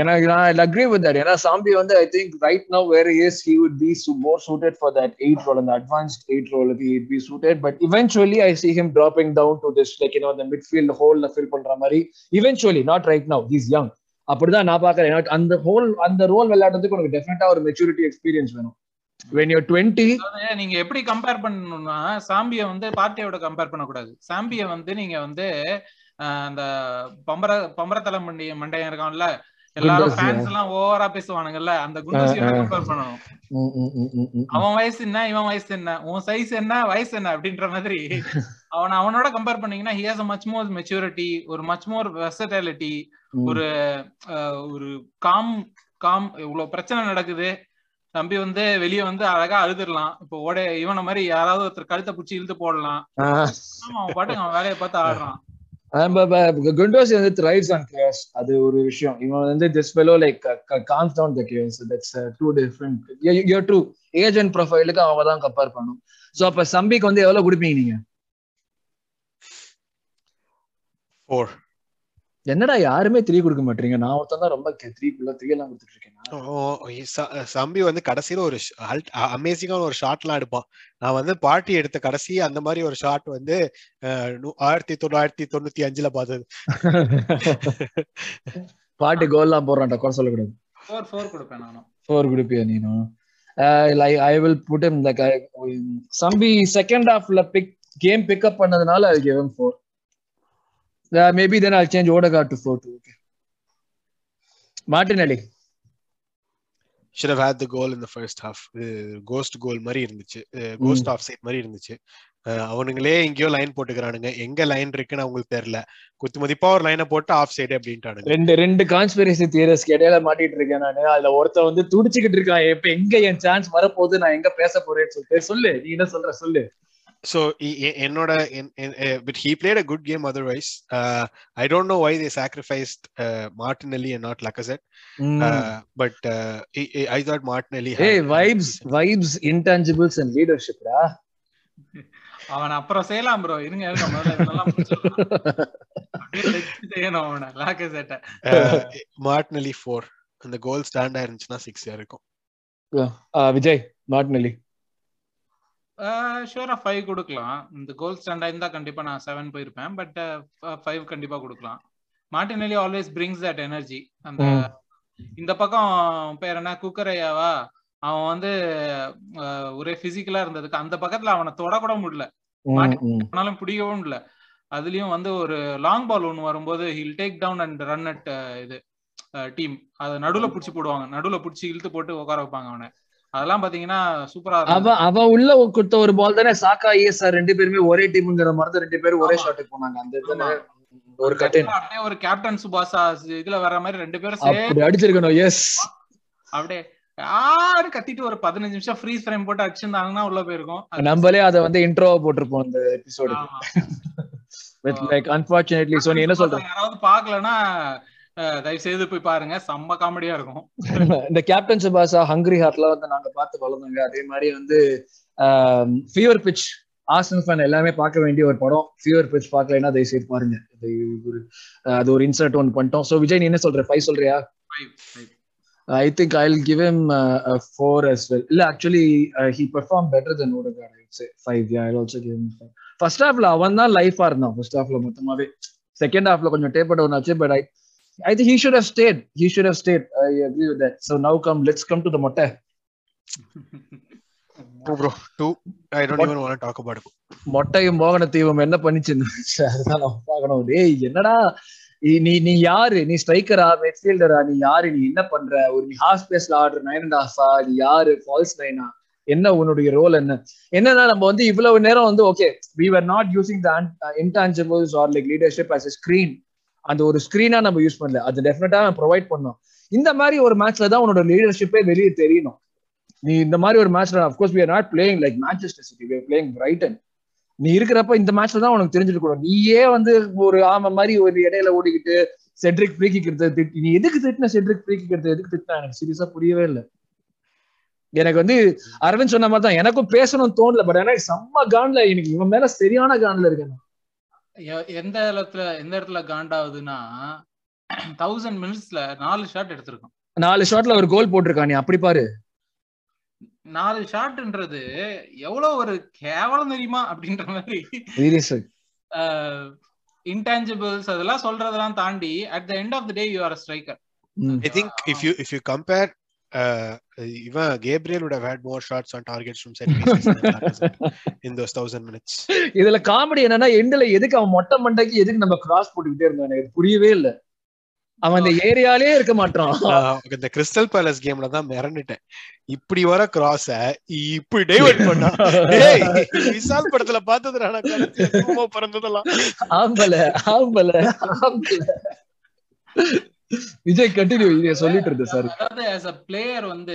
A: எனக்கு நான் அக்ரி வித் தட் ஏன்னா சாம்பி வந்து I think right now where is he would be more suited for that eight role அந்த advanced eight role it be suited but eventually I see him dropping down to this like you அந்த மிட்ஃபீல்ட் ஹோல்ல ஃபில் பண்ற மாதிரி. Eventually not right now he's young அப்படிதான் நான் பாக்குறேன் அந்த ஹோல் அந்த ரோல் விளையாடுறதுக்கு உனக்கு டெஃபினட்டா ஒரு மெச்சூரிட்டி எக்ஸ்பீரியன்ஸ் வேணும். வென் யூர் டுவெண்ட்டி
C: நீங்க எப்படி கம்பேர் பண்ணணும்னா சாம்பிய வந்து பார்ட்டியோட கம்பேர் பண்ணக்கூடாது. சாம்பிய வந்து நீங்க வந்து அந்த பம்பர பம்பரத்தலை மண்டி மண்டையன் இருக்கான்ல எல்லாரும் ஃபேன்ஸ் எல்லாம் ஓவரா பேசுவானுங்கல்ல அந்த குண்டூசியோட. கம்பேர் பண்ணணும். அவன் வயசு என்ன இவன் வயசு என்ன உன் சைஸ் என்ன வயசு என்ன அப்படின்ற மாதிரி. அவன அவனோட கம்பேர் பண்ணீங்கன்னா he has much more maturity ஒரு மச் மோர் வெர்சட்டாலிட்டி ஒரு ஒரு காம் காம் இவ்வளவு பிரச்சனை நடக்குது. தம்பி வந்து வெளிய வந்து அழகா அழுதுடலாம். இப்போ ஓட இவன மாதிரி யாராவது ஒருத்தர் கழுத்தை பிடிச்சி இழுத்து போடலாம். அவன் பாட்டுக்கு அவன் வேலையை பார்த்து ஆடுறான்.
A: குண்டோசி வந்து த்ரைவ்ஸ் ஆன் கேஸ் அது ஒரு விஷயம். இவன் வந்து this fellow like calms down the case that's too different your true age and ப்ரொஃபைலுக்கு அவன் தான் கம்பேர் பண்ணும். சோ அப்ப சம்பிக்கு வந்து எவ்வளவு கொடுப்பீங்க நீங்கள்
B: ஃபோர்
A: என்னடா யாருமே த்ரீ கொடுக்க மாட்டீங்க? நான் ஒருத்தன் தான் ரொம்ப த்ரீ குள்ள த்ரீ எல்லாம் கொடுத்துட்டு இருக்கேன்.
B: சம்பி வந்து கடைசியில ஒரு அமேசிங்கான ஒரு ஷாட்லாம் எடுப்பான். நான் வந்து பார்ட்டி எடுத்த கடைசி அந்த மாதிரி ஒரு ஷாட் வந்து ஆயிரத்தி தொள்ளாயிரத்தி தொண்ணூத்தி அஞ்சுல பார்த்தது.
A: பாட்டு கோல்லாம் போடுறான்டா குறை சொல்லக்கூடாது.
C: ஃபோர் ஃபோர் கொடுப்பேன் நானும்
A: ஃபோர் கொடுப்பியா நீனும் like I will put him like Sambi second ஹாஃப்ல பிக் கேம் பிக்கப் பண்ணதுனால I give him four maybe then I change Odegaard to four two okay Martinelli
B: should have had the goal in the first half. Ghost goal மாதிரி இருந்துச்சு. கோஸ்ட் ஆஃப் சைட் மாதிரி இருந்துச்சு. அவனுங்களே எங்கேயோ லைன் போட்டுக்கிறானுங்க. எங்க லைன் இருக்குன்னு அவங்களுக்கு தெரியல. குத்து மதிப்பா ஒரு லைனை போட்டு ஆஃப் சைடு அப்படின்ட்டானுங்க.
A: ரெண்டு ரெண்டு கான்ஸ்பிரசி தியரிஸ்க்கு இடையில மாட்டிட்டு இருக்கேன் நானு. அதுல ஒருத்தன் வந்து துடிச்சுக்கிட்டு இருக்கான். இப்ப எங்க என் சான்ஸ் வரப்போகுது? நான் எங்க பேச போறேன்னு சொல்லிட்டு சொல்லு. நீ என்ன சொல்ற? சொல்லு.
B: So e- e- என்னோட but he played a good game otherwise uh, i don't know why they sacrificed uh, martinelli and not lacazette uh, but uh, I, I- I thought martinelli had-
A: ஏய் வைப்ஸ் வைப்ஸ் இன்டான்ஜிபிள்ஸ் அண்ட் லீடர்ஷிப்டா
C: அவன் அப்புறம் செய்யலாம் ப்ரோ இருங்க செய்யணும் அவனை லாக்க சேட்டை
B: uh, martinelli 4 அந்த கோல் ஸ்டாண்ட் ஆயிருந்துச்சுன்னா சிக்ஸ் இருக்கும்
A: விஜய் மார்டினலி
C: ஷூரா ஃபைவ் கொடுக்கலாம். இந்த கோல் ஸ்டாண்டா இருந்தா கண்டிப்பா நான் செவன் போயிருப்பேன். பட் ஃபைவ் கண்டிப்பா கொடுக்கலாம். Martinelli always brings that energy அந்த. இந்த பக்கம் பேர் என்ன? குக்கரையாவா? அவன் வந்து ஒரே பிசிக்கலா இருந்ததுக்கு அந்த பக்கத்துல அவனை தொடக்கூட முடியல. ஆனாலும் பிடிக்கவும் முடியல. அதுலயும் வந்து ஒரு லாங் பால் ஒன்னு வரும்போது he'll take down and run at இது டீம் அதை நடுவுல புடிச்சு போடுவாங்க. நடுவுல புடிச்சு இழுத்து போட்டு உட்கார வைப்பாங்க அவனை. அதெல்லாம் பாத்தீங்கன்னா சூப்பரா
A: அவ அவ உள்ள கொடுத்த ஒரு பால் தானே சாக்கா ஏஎஸ்ஆர் ரெண்டு பேருமே ஒரே டீம்ங்கிற மாதிரி ரெண்டு பேரும் ஒரே. ஷாட்டுக்கு போனாங்க. அந்த. ஒரு
C: ஒரு கேப்டன் சுபாஷா இதுல வர்ற மாதிரி ரெண்டு பேரும்
A: அப்படி அடிச்சிருக்கணும் எஸ்
C: அப்படியே யாரு கத்திட்டு ஒரு பதினஞ்சு நிமிஷம் ஃப்ரீஸ் ஃப்ரேம் போட்டு அடிச்சிருந்தாங்கன்னா உள்ள போயிருக்கும்.
A: நம்மளே அத வந்து இன்ட்ரோவா போட்டிருப்போம் அந்த
C: episode.
A: With like unfortunately so நீ என்ன சொல்ற
C: யாராவது பாக்கலன்னா தயவு செய்து போய் பாருங்க. செம்ம காமெடியா இருக்கும்.
A: இந்த கேப்டன் சுபாஷா ஹங்கரி ஹார்ட்ல வந்து நாங்க பார்த்து வளர்ந்தோங்க. அதே மாதிரி வந்து ஃபீவர் பிச் ஆசன் ஃபேன் எல்லாமே பார்க்க வேண்டிய ஒரு படம். ஃபீவர் பிச் பார்க்கலைன்னா தயவு செய்து பாருங்க ஒரு அது ஒரு இன்சர்ட் ஒன் பண்ணிட்டோம். சோ விஜய் நீ என்ன சொல்ற? ஃபைவ் சொல்றியா. I think I will give him four as well. இல்ல actually he perform better then say five I also give first ஹாஃப்ல அவன் தான் லைஃபா இருந்தான். ஃபர்ஸ்ட் ஹாஃப்ல மொத்தமாவே. செகண்ட் ஹாஃப்ல கொஞ்சம் டேப் டவுன் ஆச்சு but I I think he should have stayed he should have stayed I agree with that so now come let's come to the மொட்டை
B: Two, bro. Two i don't even want to talk about it.
A: மொட்டையும் மோகன தீவம் என்ன பண்ணிச்சுன்னு? அதுதான் நம்ம பார்க்கணும். டேய் என்னடா? நீ- நீ யாரு? நீ ஸ்ட்ரைக்கரா மிட்ஃபீல்டரா நீ யாரு? நீ என்ன பண்ற? ஒரு நீ ஹாஃப் ஸ்பேஸ்ல ஆடுற நைன் அண்ட் ஹாஃபா நீ யாரு? ஃபால்ஸ் நைனா என்ன உன்னுடைய ரோல் என்ன? என்னன்னா நம்ம வந்து இவ்வளவு நேரம் வந்து okay we are not using the intangibles or like leadership as screen அந்த ஒரு ஸ்கிரீனா நம்ம யூஸ் பண்ணல. அது டெஃபினட்டா ப்ரொவைட் பண்ணோம். இந்த மாதிரி ஒரு மேட்ச்ல தான் உன்னோட லீடர்ஷிப்பே வெளியே தெரியணும் நீ இந்த மாதிரி ஒரு மேட்ச்ல of course we are not playing like Manchester City we playing Brighton நீ இருக்கிறப்ப இந்த மேட்ச்ல தான் உனக்கு தெரிஞ்சிருக்கணும் நீயே வந்து ஒரு ஆம மாதிரி ஒரு இடையில ஓடிக்கிட்டு செட்ரிக் ஃப்ரீ கிக் எடுத்து திட்டி நீ எதுக்கு திட்டின செட்ரிக் ஃப்ரீ கிக் எடுத்து எதுக்கு திட்டினா? எனக்கு சீரியஸா புரியவே இல்லை. எனக்கு வந்து அரவிந்த் சொன்ன மாதிரி தான் எனக்கும் பேசணும்னு தோணல பட் எனக்கு செம்ம கான்ல எனக்கு இவன் மேல சரியான கான்ல இருக்கேன்
C: எந்த இடத்துல எந்த இடத்துல காண்டாவுதுன்னா தௌசண்ட் மினிட்ஸ்ல நாலு ஷாட் எடுத்திருக்கோம்
A: நாலு ஷாட்ல ஒரு கோல் போட்டிருக்கான் நீ அப்படி பாரு.
C: நாலு ஷாட்ன்றது எவ்வளவு ஒரு கேவலம் தெரியுமா அப்படின்ற மாதிரி. இன்டான்ஜிபிள்ஸ் அதெல்லாம் சொல்றதெல்லாம் தாண்டி at the end of the day you are striker
B: I think if you if you compare had more shots on targets from set pieces than Lacazette in those thousand minutes.
A: இதுல காமெடி என்னன்னா எண்டுல எதுக்கு அவன் மொட்டை மண்டைக்கு எதுக்கு நம்ம கிராஸ் போட்டுக்கிட்டே இருந்தோம்? எனக்கு புரியவே இல்ல. அவன் அந்த ஏரியாலே இருக்க மாட்டான்.
B: இந்த கிறிஸ்டல் பேலஸ் கேம்ல தான் மிரண்டுட்டேன். இப்படி வர கிராஸ இப்படி டைவர்ட் பண்ணா. டேய், விசால் படத்துல பார்த்ததுடா பிறந்ததெல்லாம்.
A: ஆம்பல ஆம்பல ஆம்பல விஜய் கண்டினியூ இதை சொல்லிட்டு இருந்த சார்
C: அதாவது ஆஸ் அ பிளேயர் வந்து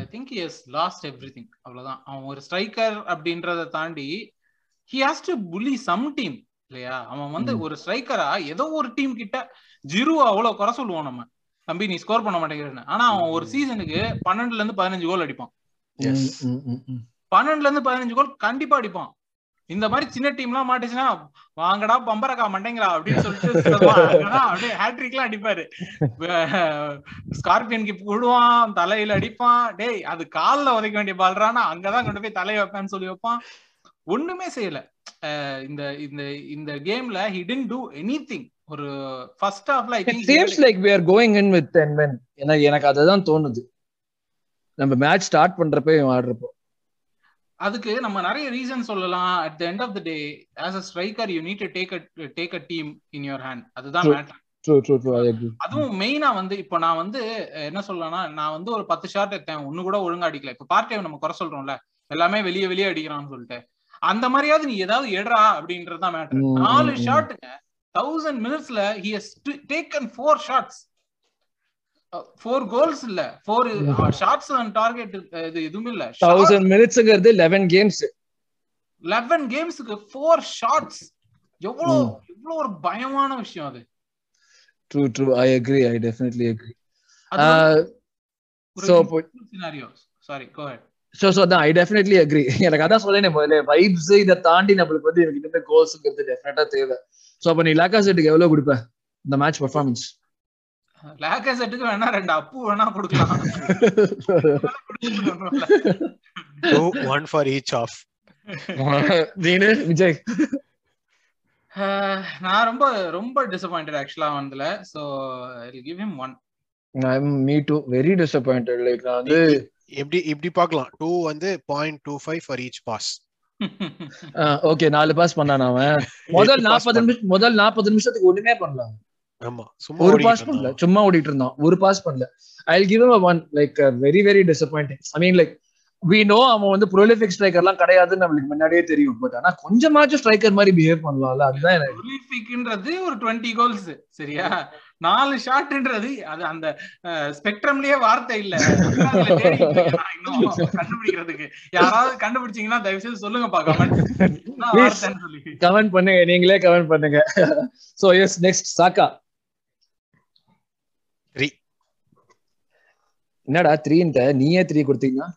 C: I think is lost everything அவ்வளவுதான். அவன் ஒரு ஸ்ட்ரைக்கர் அப்படின்றத தாண்டி he has to pull some team இல்லையா? அவன் வந்து. ஒரு ஸ்ட்ரைக்கரா ஏதோ ஒரு டீம் கிட்ட ஜிரு அவ்வளவு குறை சொல்லுவோம் நம்ம. தம்பி நீ ஸ்கோர் பண்ண மாட்டேங்கிறன்னு. ஆனா அவன் ஒரு சீசனுக்கு பன்னெண்டுல இருந்து பதினஞ்சு கோல் அடிப்பான்.
B: Yes.
C: பன்னெண்டுல இருந்து பதினஞ்சு கோல் கண்டிப்பா அடிப்பான். இந்த மாதிரி சின்ன டீம் எல்லாம் மாட்டுச்சுன்னா வாங்கடா பம்பரக்கா மண்டைங்களா? அப்படின்னு சொல்லிட்டு அப்படியே ஹேட்ரிக் எல்லாம் அடிப்பாரு. ஸ்கார்பியன் கிப் விடுவான் தலையில அடிப்பான். டேய் அது கால்ல உதைக்க வேண்டிய பால்றானா அங்கதான் கொண்டு போய் தலையை வைப்பேன்னு சொல்லி வைப்பான். ஒண்ணுமே செய்யல. இந்த இந்த இந்த கேம்ல ஹி டென்ட் டூ எனி ஒரு ஃபர்ஸ்ட் ஹாஃப்ல
A: I
C: think
A: seems like we are going in with 10 men. எனக்கு எனக்கு அதுதான் தோணுது. நம்ம மேட்ச் ஸ்டார்ட் பண்றப்ப இவன் ஆடுறப்போ.
C: அதுக்கு நம்ம நிறைய ரீசன் சொல்லலாம். At the end of the day as a striker you need to take take a team in your hand அதுதான். மேட்டர் அதுவும் மெயினா வந்து இப்போ நான் வந்து என்ன சொல்லலாம்னா நான் வந்து ஒரு பத்து ஷாட் எடுத்தேன். ஒண்ணு கூட ஒழுங்கா அடிக்கல. இப்போ பார்ட் டைம் நம்ம குறை சொல்றோம்ல. எல்லாமே வெளியே வெளியே அடிக்கிறான்னு சொல்லிட்டு. அந்த மாதிரியாவது நீ ஏதாவது எடுறா அப்படின்றது தான் மேட்டர் நாலு. ஷாட்டுங்க தௌசண்ட் மினிட்ஸ்ல he has taken four shots four goals இல்ல. ஃபோர் ஷாட்ஸ் அண்ட் டார்கெட் இது எதுவுமே இல்ல.
A: தௌசண்ட் மினிட்ஸ்ங்கிறது லெவன் கேம்ஸ்
C: லெவன் கேம்ஸுக்கு ஃபோர் ஷாட்ஸ் எவ்வளவு. எவ்வளவு ஒரு பயமான விஷயம் அது.
A: True true I agree I definitely agree
C: அது வந்து
A: ஸோ
C: ஒரு scenario sorry go ahead
A: so so அதான் ஐ டெஃபினெட்லி அக்ரி எனக்கு அதான் சொல்லேன் முதல்ல. வைப்ஸ் இதை தாண்டி நம்மளுக்கு வந்து எனக்கு இந்த கோல்ஸுங்கிறது டெஃபினட்டா தேவை. ஸோ அப்போ நீ லாக்கா செட்டுக்கு எவ்வளவு கொடுப்ப? இந்த மேட்ச் பர்ஃபார்மன்ஸ்
C: லேக்க செட்டுக்கு வேணா ரெண்டு அப்பு வேணா கொடுக்கலாம்.
B: For each off.
A: நீனு விஜய்.
C: நான் ரொம்ப ரொம்ப டிசப்பாயிண்டட் ஆக்சுவலா வந்ததுல. So I give him one
A: me too very disappointed like நான் வந்து
B: எப்படி இப்படி பார்க்கலாம். டூ வந்து point two five for each pass
A: okay நாலு பாஸ் பண்ணான் அவன்? முதல்
B: pass
A: நாற்பது நிமிஷம் முதல் நாற்பது நிமிஷத்துக்கு ஒண்ணுமே பண்ணல.
B: ஆமா சும்மா
A: ஒரு பாஸ் பண்ணல. சும்மா ஓடிட்டு இருந்தான். ஒரு பாஸ் பண்ணல. I give him a one like very very disappointing I mean like we know அவன் வந்து ப்ரொலிஃபிக் ஸ்ட்ரைக்கர்லாம் கிடையாதுன்னு நம்மளுக்கு முன்னாடியே தெரியும். பட் ஆனா கொஞ்சமாச்சும் ஸ்ட்ரைக்கர் மாதிரி பிஹேவ் பண்ணலாம்ல அதுதான் எனக்கு.
C: Prolificன்றது ஒரு டுவெண்ட்டி கோல்ஸ் சரியா? நாலு ஷாட்ன்றது அது அந்த ஸ்பெக்ட்ரம்லயே வார்த்தை இல்ல. கண்டுபிடிக்கிறதுக்கு. யாராவது கண்டுபிடிச்சீங்கன்னா தயவு செய்து சொல்லுங்கப்பா கமெண்ட் வார்த்தைன்னு சொல்லி.
A: கமெண்ட் பண்ணுங்க நீங்களே கமெண்ட் பண்ணுங்க. சோ எஸ் நெக்ஸ்ட் சாக்கா. என்னடா த்ரீன்ட்ட நீயே த்ரீ கொடுத்தீங்கன்னா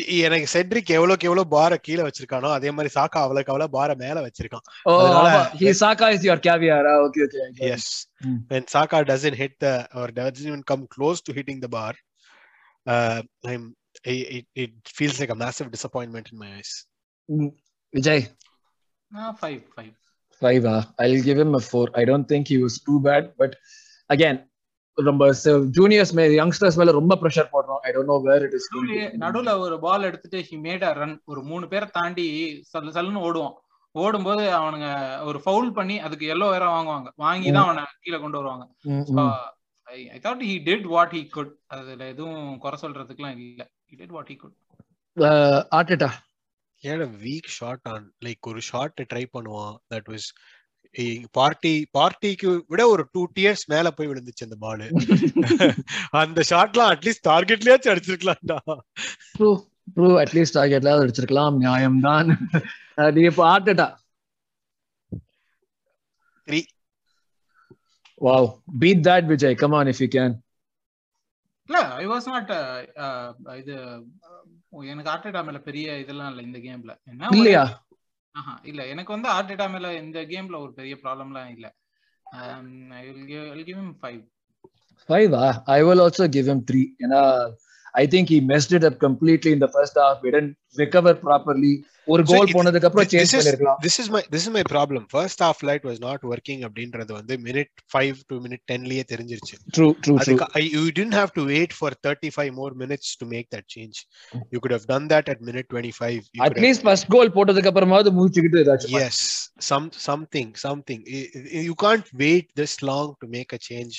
B: இ- எனக்கு செட்ரிக் எவ்வளவுக்கு எவ்வளவு பார கீழே வச்சிருக்கானோ அதே மாதிரி சாக்கா அவ்வளவுக்கு அவ்வளவு பார மேல வச்சிருக்கான்
A: ஓ
B: அதனால-
A: ஹி சாக்கா is your கேவியாரா okay okay
B: Yes.
A: Mm.
B: When Saka doesn't hit the or doesn't even come close to hitting the bar, uh, I'm it, it, it feels like a massive disappointment in my eyes.
A: Vijay
C: five five
A: five ah. I'll give him a four. I don't think he was too bad, but again, ரொம்ப ஜூனியர்ஸ் மே யங்ஸ்டர்ஸ் மேல ரொம்ப ப்ரெஷர் போடுறோம். I don't know where it is
C: நடுவுல ஒரு பால் எடுத்துட்டு ஹி மேட் அ ரன் ஒரு மூணு பேரை தாண்டி சல்லு சல்லுன்னு ஓடுவான். ஓடும்போது அவனுங்க ஒரு ஃபவுல் பண்ணி அதுக்கு எல்லோ வேற வாங்குவாங்க. வாங்கி தான் அவனை கீழே கொண்டு வருவாங்க. I thought he did what he could அதுல எதுவும் குறை சொல்றதுக்குலாம் இல்ல. He did what he could
A: Arteta
B: ஏன் வீக் ஷாட் ஆன் லைக் ஒரு ஷாட் ட்ரை பண்ணுவான். தட் வாஸ் பார்ட்டி பார்ட்டிக்கு விட ஒரு டூ டியர்ஸ் மேல போய் விழுந்துச்சு அந்த பால் அந்த ஷாட்லாம் அட்லீஸ்ட் டார்கெட்லயாச்சும் அடிச்சிருக்கலாம்டா.
A: ட்ரூ அட்லீஸ்ட் டார்கெட்ல அடிச்சிருக்கலாம். நியாயம்தான். நீ இப்போ Arteta
B: three
A: wow beat that Vijay come on if you can
C: இல்ல ஐ வாஸ் நாட் இது எனக்கு ஆர்டேட்டா மேல பெரிய இதெல்லாம் இல்ல இந்த கேம்ல என்ன
A: இல்லையா?
C: ஆஹா இல்ல எனக்கு வந்து ஆர்டேட்டா மேல இந்த கேம்ல ஒரு பெரிய ப்ராப்ளம்லாம் இல்ல I will give I
A: will give I will also give him 3 ஏனா I think he messed up completely in the first half we recover properly. ஒரு கோல் போனதுக்கு அப்புறம் சேஞ்ச் பண்ணிருக்கலாம்
B: this is my this is my problem first half light was not working அப்படின்றது வந்து மினிட் ஃபைவ் டு மினிட் டென்லயே தெரிஞ்சிருச்சு
A: ட்ரூ ட்ரூ
B: அதுக்கு I- you didn't have to wait for 35 more minutes to make that change. You could have done that at minute 25. You could have-
A: at least first goal போட்டதுக்கு அப்புறமாவது ஏதாச்சும்
B: yes, some something something. I- I- You can't wait this long to make a change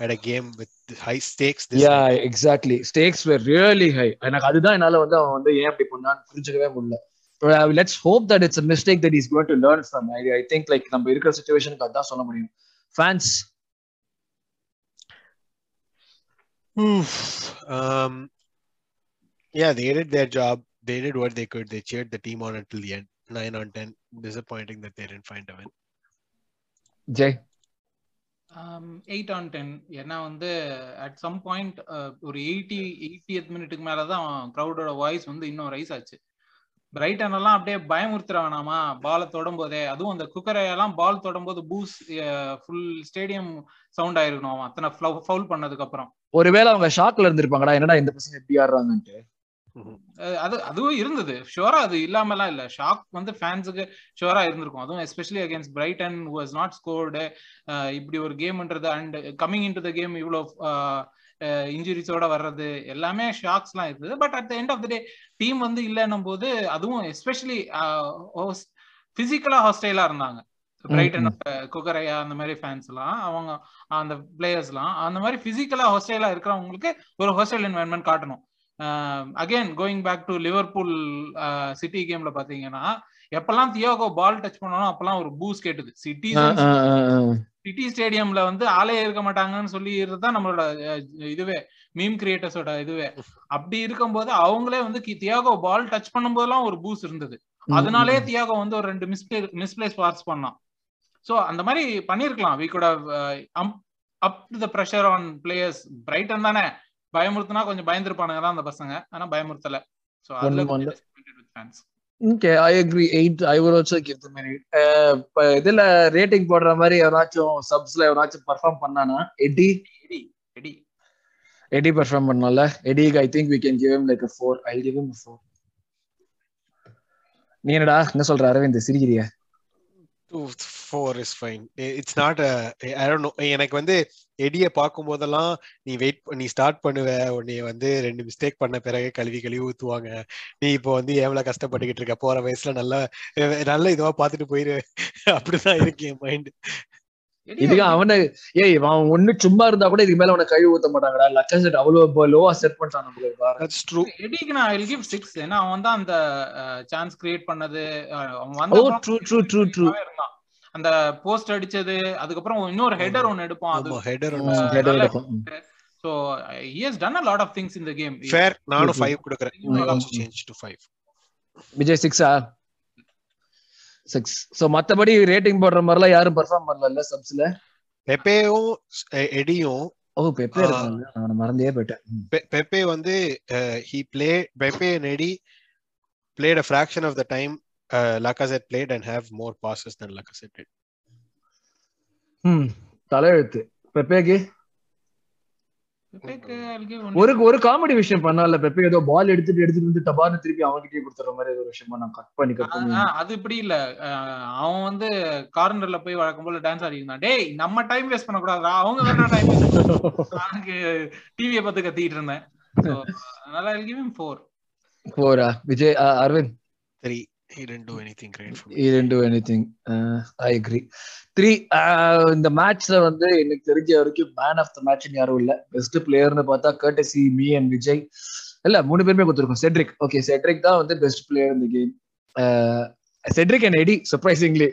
B: at a game with high stakes. This
A: yeah
B: high.
A: Exactly stakes where really high எனக்கு அதுதான் என்னால வந்து அவன் வந்து ஏன் அப்படி பண்ணான்னு புரிஞ்சுக்கவே முடியல let's hope that it's mistake that is going to learn from I I think like நம்ம இருக்கிற சுச்சுவேஷனுக்கு அதான் சொல்ல முடியும் fans
B: Oof. Um, yeah, they did their job. They did what they could. They cheered the team on until the end. Nine on ten. Disappointing that they didn't find a win.
A: Jai
C: Eight on ten ஏன்னா வந்து அட் சம் பாயிண்ட் ஒரு எயிட்டி எயிட்டியத் மினிட்டுக்கு மேலதான் க்ரௌடோட வாய்ஸ் வந்து இன்னும் ரைஸ் ஆச்சு. பிரைட்டன் எல்லாம் அப்படியே பயமுறுத்துற வேணாமா பாலை தொடும் போதே அதுவும் அந்த குக்கரையெல்லாம் பால் தொடும் போது பூஸ் ஃபுல் ஸ்டேடியம் சவுண்ட் ஆயிருக்கணும் அத்தனை ஃபவுல் பண்ணதுக்கு அப்புறம்.
A: ஒருவேளை அவங்க ஷாக்ல இருந்திருப்பாங்கடா. என்னடா இந்த பசங்க எப்படி ஆடுறாங்கன்ட்டு.
C: அது அதுவும் இருந்தது. ஷுவரா அது இல்லாமலாம் இல்ல. ஷாக் வந்து ஃபேன்ஸுக்கு ஷுவரா இருந்திருக்கும். அதுவும் especially against Brighton was not scored இப்படி ஒரு கேம்ன்றது and coming in to the game இவ்வளோ இன்ஜுரிஸோட வர்றது எல்லாமே ஷாக்ஸ்லாம் இருந்தது. But at the end of the day team வந்து இல்லைன்னும் போது அதுவும் எஸ்பெஷலி பிசிக்கலா ஹாஸ்டைலா இருந்தாங்க. பிரைட்டன் குகரையா அந்த மாதிரி ஃபேன்ஸ் எல்லாம் அவங்க அந்த பிளேயர்ஸ் எல்லாம் அந்த மாதிரி பிசிக்கலா ஹாஸ்டைலா இருக்கிறவங்களுக்கு ஒரு ஹாஸ்டைல் என்வரன்மெண்ட் காட்டணும். Again going back to Liverpool city கேம்ல பாத்தீங்கன்னா எப்பெல்லாம் தியோகோ பால் டச் பண்ணாலும் அப்பெல்லாம் ஒரு பூஸ் கேட்டுது. சிட்டி சிட்டி ஸ்டேடியம்ல வந்து ஆளே இருக்க மாட்டாங்கன்னு சொல்லி தான் நம்மளோட இதுவே மீம் கிரியேட்டர்ஸோட இதுவே. அப்படி இருக்கும்போது அவங்களே வந்து தியாகோ பால் டச் பண்ணும்போதெல்லாம் ஒரு பூஸ் இருந்தது. அதனாலே தியாகோ வந்து ஒரு ரெண்டு மிஸ்பிளே மிஸ்பிளேஸ் பாஸ் பண்ணான். சோ அந்த மாதிரி பண்ணிருக்கலாம் we could up the pressure on players Brighton தானே. பயமுறுத்தினா கொஞ்சம் பயந்துருப்பானுங்க தான் அந்த பசங்க. ஆனா பயமுறுத்தல. சோ அதுல.
A: Okay I agree eight I will also give the இதுல ரேட்டிங் போடுற மாதிரி எவனாச்சும் சப்ஸ்ல எவனாச்சும் பெர்ஃபார்ம் பண்ணானா? Eddie
C: Eddie Eddie
A: Eddie perform பண்ணல எடிக்கு I think we can give him like a 4 I give him a 4 நீ என்னடா என்ன சொல்ற Aravind? சிரிக்கிறியா?
B: Two, four is fine. I- It's எனக்கு வந்து எடிய பார்க்கும் போதெல்லாம் நீ வெயிட் நீ ஸ்டார்ட் பண்ணுவ உன்னை வந்து ரெண்டு மிஸ்டேக் பண்ண பிறகு கழுவி கழுவி ஊத்துவாங்க. நீ இப்போ வந்து எவ்வளவு கஷ்டப்பட்டுக்கிட்டு இருக்க? போற வயசுல நல்லா நல்ல இதுவா பார்த்துட்டு போயிரு. அப்படிதான் இருக்கு என் மைண்ட்
A: இதுக்கு அவனை ஏய் அவன் ஒண்ணு சும்மா இருந்தா கூட இதுக்கு மேல அவனை கழுவி ஊத்த மாட்டாங்கடா. லக்கசெட் அவ்வளவு லோவா செட் பண்ணிட்டான் நம்மளுக்கு
C: எடிக்கு நான் வில் கிவ் சிக்ஸ் ஏன்னா அவன் தான் அந்த சான்ஸ் கிரியேட் பண்ணது அவன் வந்த
A: ட்ரூ ட்ரூ ட்ரூ ட்ரூ
C: இருந்தான். அந்த போஸ்ட் அடிச்சது அதுக்கப்புறம் இன்னொரு ஹெடர் ஒன்னு எடுப்பான். அது
B: ஆமா ஹெடர்
C: நல்ல so he has done a lot of things in the game.
B: Fair நானும்
A: True, true.
B: ஃபைவ் கொடுக்குறேன் I
A: also.
B: Change to five
A: Vijay சிக்ஸா சிக்ஸ் சோ மத்தபடி ரேட்டிங் போடுற மாதிரிலாம் யாரும் பெர்ஃபார்ம் பண்ணல சப்ஸ்ல
B: பெப்பேயும் எடியும்
A: ஓ பெப்பே நான் மறந்தே போயிட்டேன்
B: Pepe வந்து Pepe and Eddie played a fraction of the time uh, Lacazette played and have more passes than Lacazette did.
A: ம் தலையெழுத்து பெப்பேக்கு ஒரு ஒரு காமெடி விஷயம் பண்ணால பெப்பே ஏதோ பால் எடுத்துட்டு எடுத்துட்டு வந்து டபார்னு திருப்பி அவன்கிட்டயே கொடுத்துற மாதிரி ஒரு விஷயம் பண்ணான் கட் பண்ணி கட் பண்ணி.
C: அது இப்படி இல்ல. அவன் வந்து கார்னர்ல போய் வழக்கம் போல டான்ஸ் ஆடி இருந்தான். டேய் நம்ம டைம் வேஸ்ட் பண்ண கூடாதா அவங்க வேற டைம் எனக்கு டிவியை பார்த்து கத்திட்டு இருந்தேன். So, அதனால I'll give him four.
A: போரா விஜய் அ, Aravind?
B: Three. He didn't do anything great for me.
A: he didn't do anything. Uh, i agree. Three uh, இந்த மேட்ச்ல வந்து எனக்கு தெரிஞ்ச வரைக்கும் மேன் ஆஃப் த மேட்ச் யாரும் இல்ல. பெஸ்ட் பிளேயர்னு பார்த்தா கர்டசி மீ அண்ட் விஜய் இல்ல மூணு பேருமே கொடுத்துருக்கோம். செட்ரிக் ஓகே செட்ரிக் தான் வந்து பெஸ்ட் பிளேயர் இந்த game Cedric and Eddie surprisingly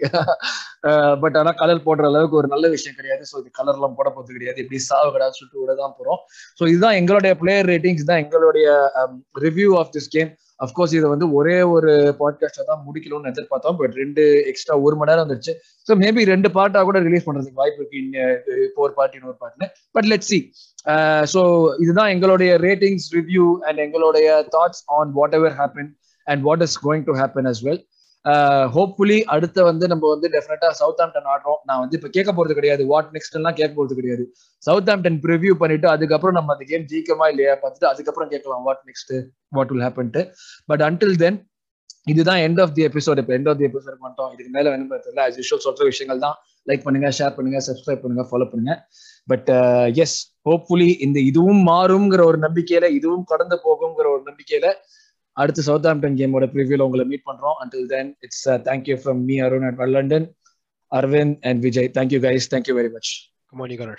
A: but ஆனா கலர் போடுற அளவுக்கு ஒரு நல்ல விஷயம் கிடையாது. ஸோ இது கலர் எல்லாம் போட போகிறது கிடையாது. இப்படி சாவு கிடையாது சொல்லிட்டு விட தான் போறோம். ஸோ இதுதான் எங்களுடைய பிளேயர் ரேட்டிங்ஸ் தான் எங்களுடைய review of this game of course இதை வந்து ஒரே ஒரு பாட்காஸ்டா தான் முடிக்கணும்னு எதிர்பார்த்தோம் பட் ரெண்டு எக்ஸ்ட்ரா ஒரு மணி நேரம் வந்துருச்சு ஸோ மேபி ரெண்டு பார்ட்டா கூட ரிலீஸ் பண்றதுக்கு வாய்ப்பு இருக்கு. இப்போ ஒரு பார்ட்டி இன்னொரு பார்ட்னு பட் லெட் சி ஸோ இதுதான் எங்களுடைய ரேட்டிங்ஸ் ரிவ்யூ அண்ட் எங்களுடைய thoughts on whatever happen and what is going to happen as well hopefully அடுத்த வந்து நம்ம வந்து டெஃபினட்டா சவுத் ஆம்டன் ஆடுறோம். நான் வந்து இப்ப கேட்க போறது கிடையாது. வாட் நெக்ஸ்ட் எல்லாம் கேட்க போறது கிடையாது. சவுத் ஆம்டன் ப்ரிவியூ பண்ணிட்டு அதுக்கப்புறம் நம்ம அந்த கேம் ஜீக்கமா இல்லையா பார்த்துட்டு அதுக்கப்புறம் கேட்கலாம் what next what will happened but until then இதுதான் எண்ட் ஆஃப் தி எபிசோட் இப்போ எண்ட் ஆஃப் தி எபிசோட் மட்டும் இதுக்கு மேல வேணும் தெரியல ஆஸ் யூஷுவல் சொல்ற விஷயங்கள் தான். லைக் பண்ணுங்க ஷேர் பண்ணுங்க சப்ஸ்கிரைப் பண்ணுங்க ஃபாலோ பண்ணுங்க. பட் எஸ் ஹோப்ஃபுல்லி இந்த இதுவும் மாறுங்கிற ஒரு நம்பிக்கையில இதுவும் கடந்து போகுங்கிற ஒரு நம்பிக்கையில அடுத்து சவுத் ஆம்டன் கேமோட ப்ரிவியூல உங்களை மீட் பண்றோம். Until then it's thank you from me Arun at London Aravind and Vijay thank you guys
B: thank you very much Kumari on.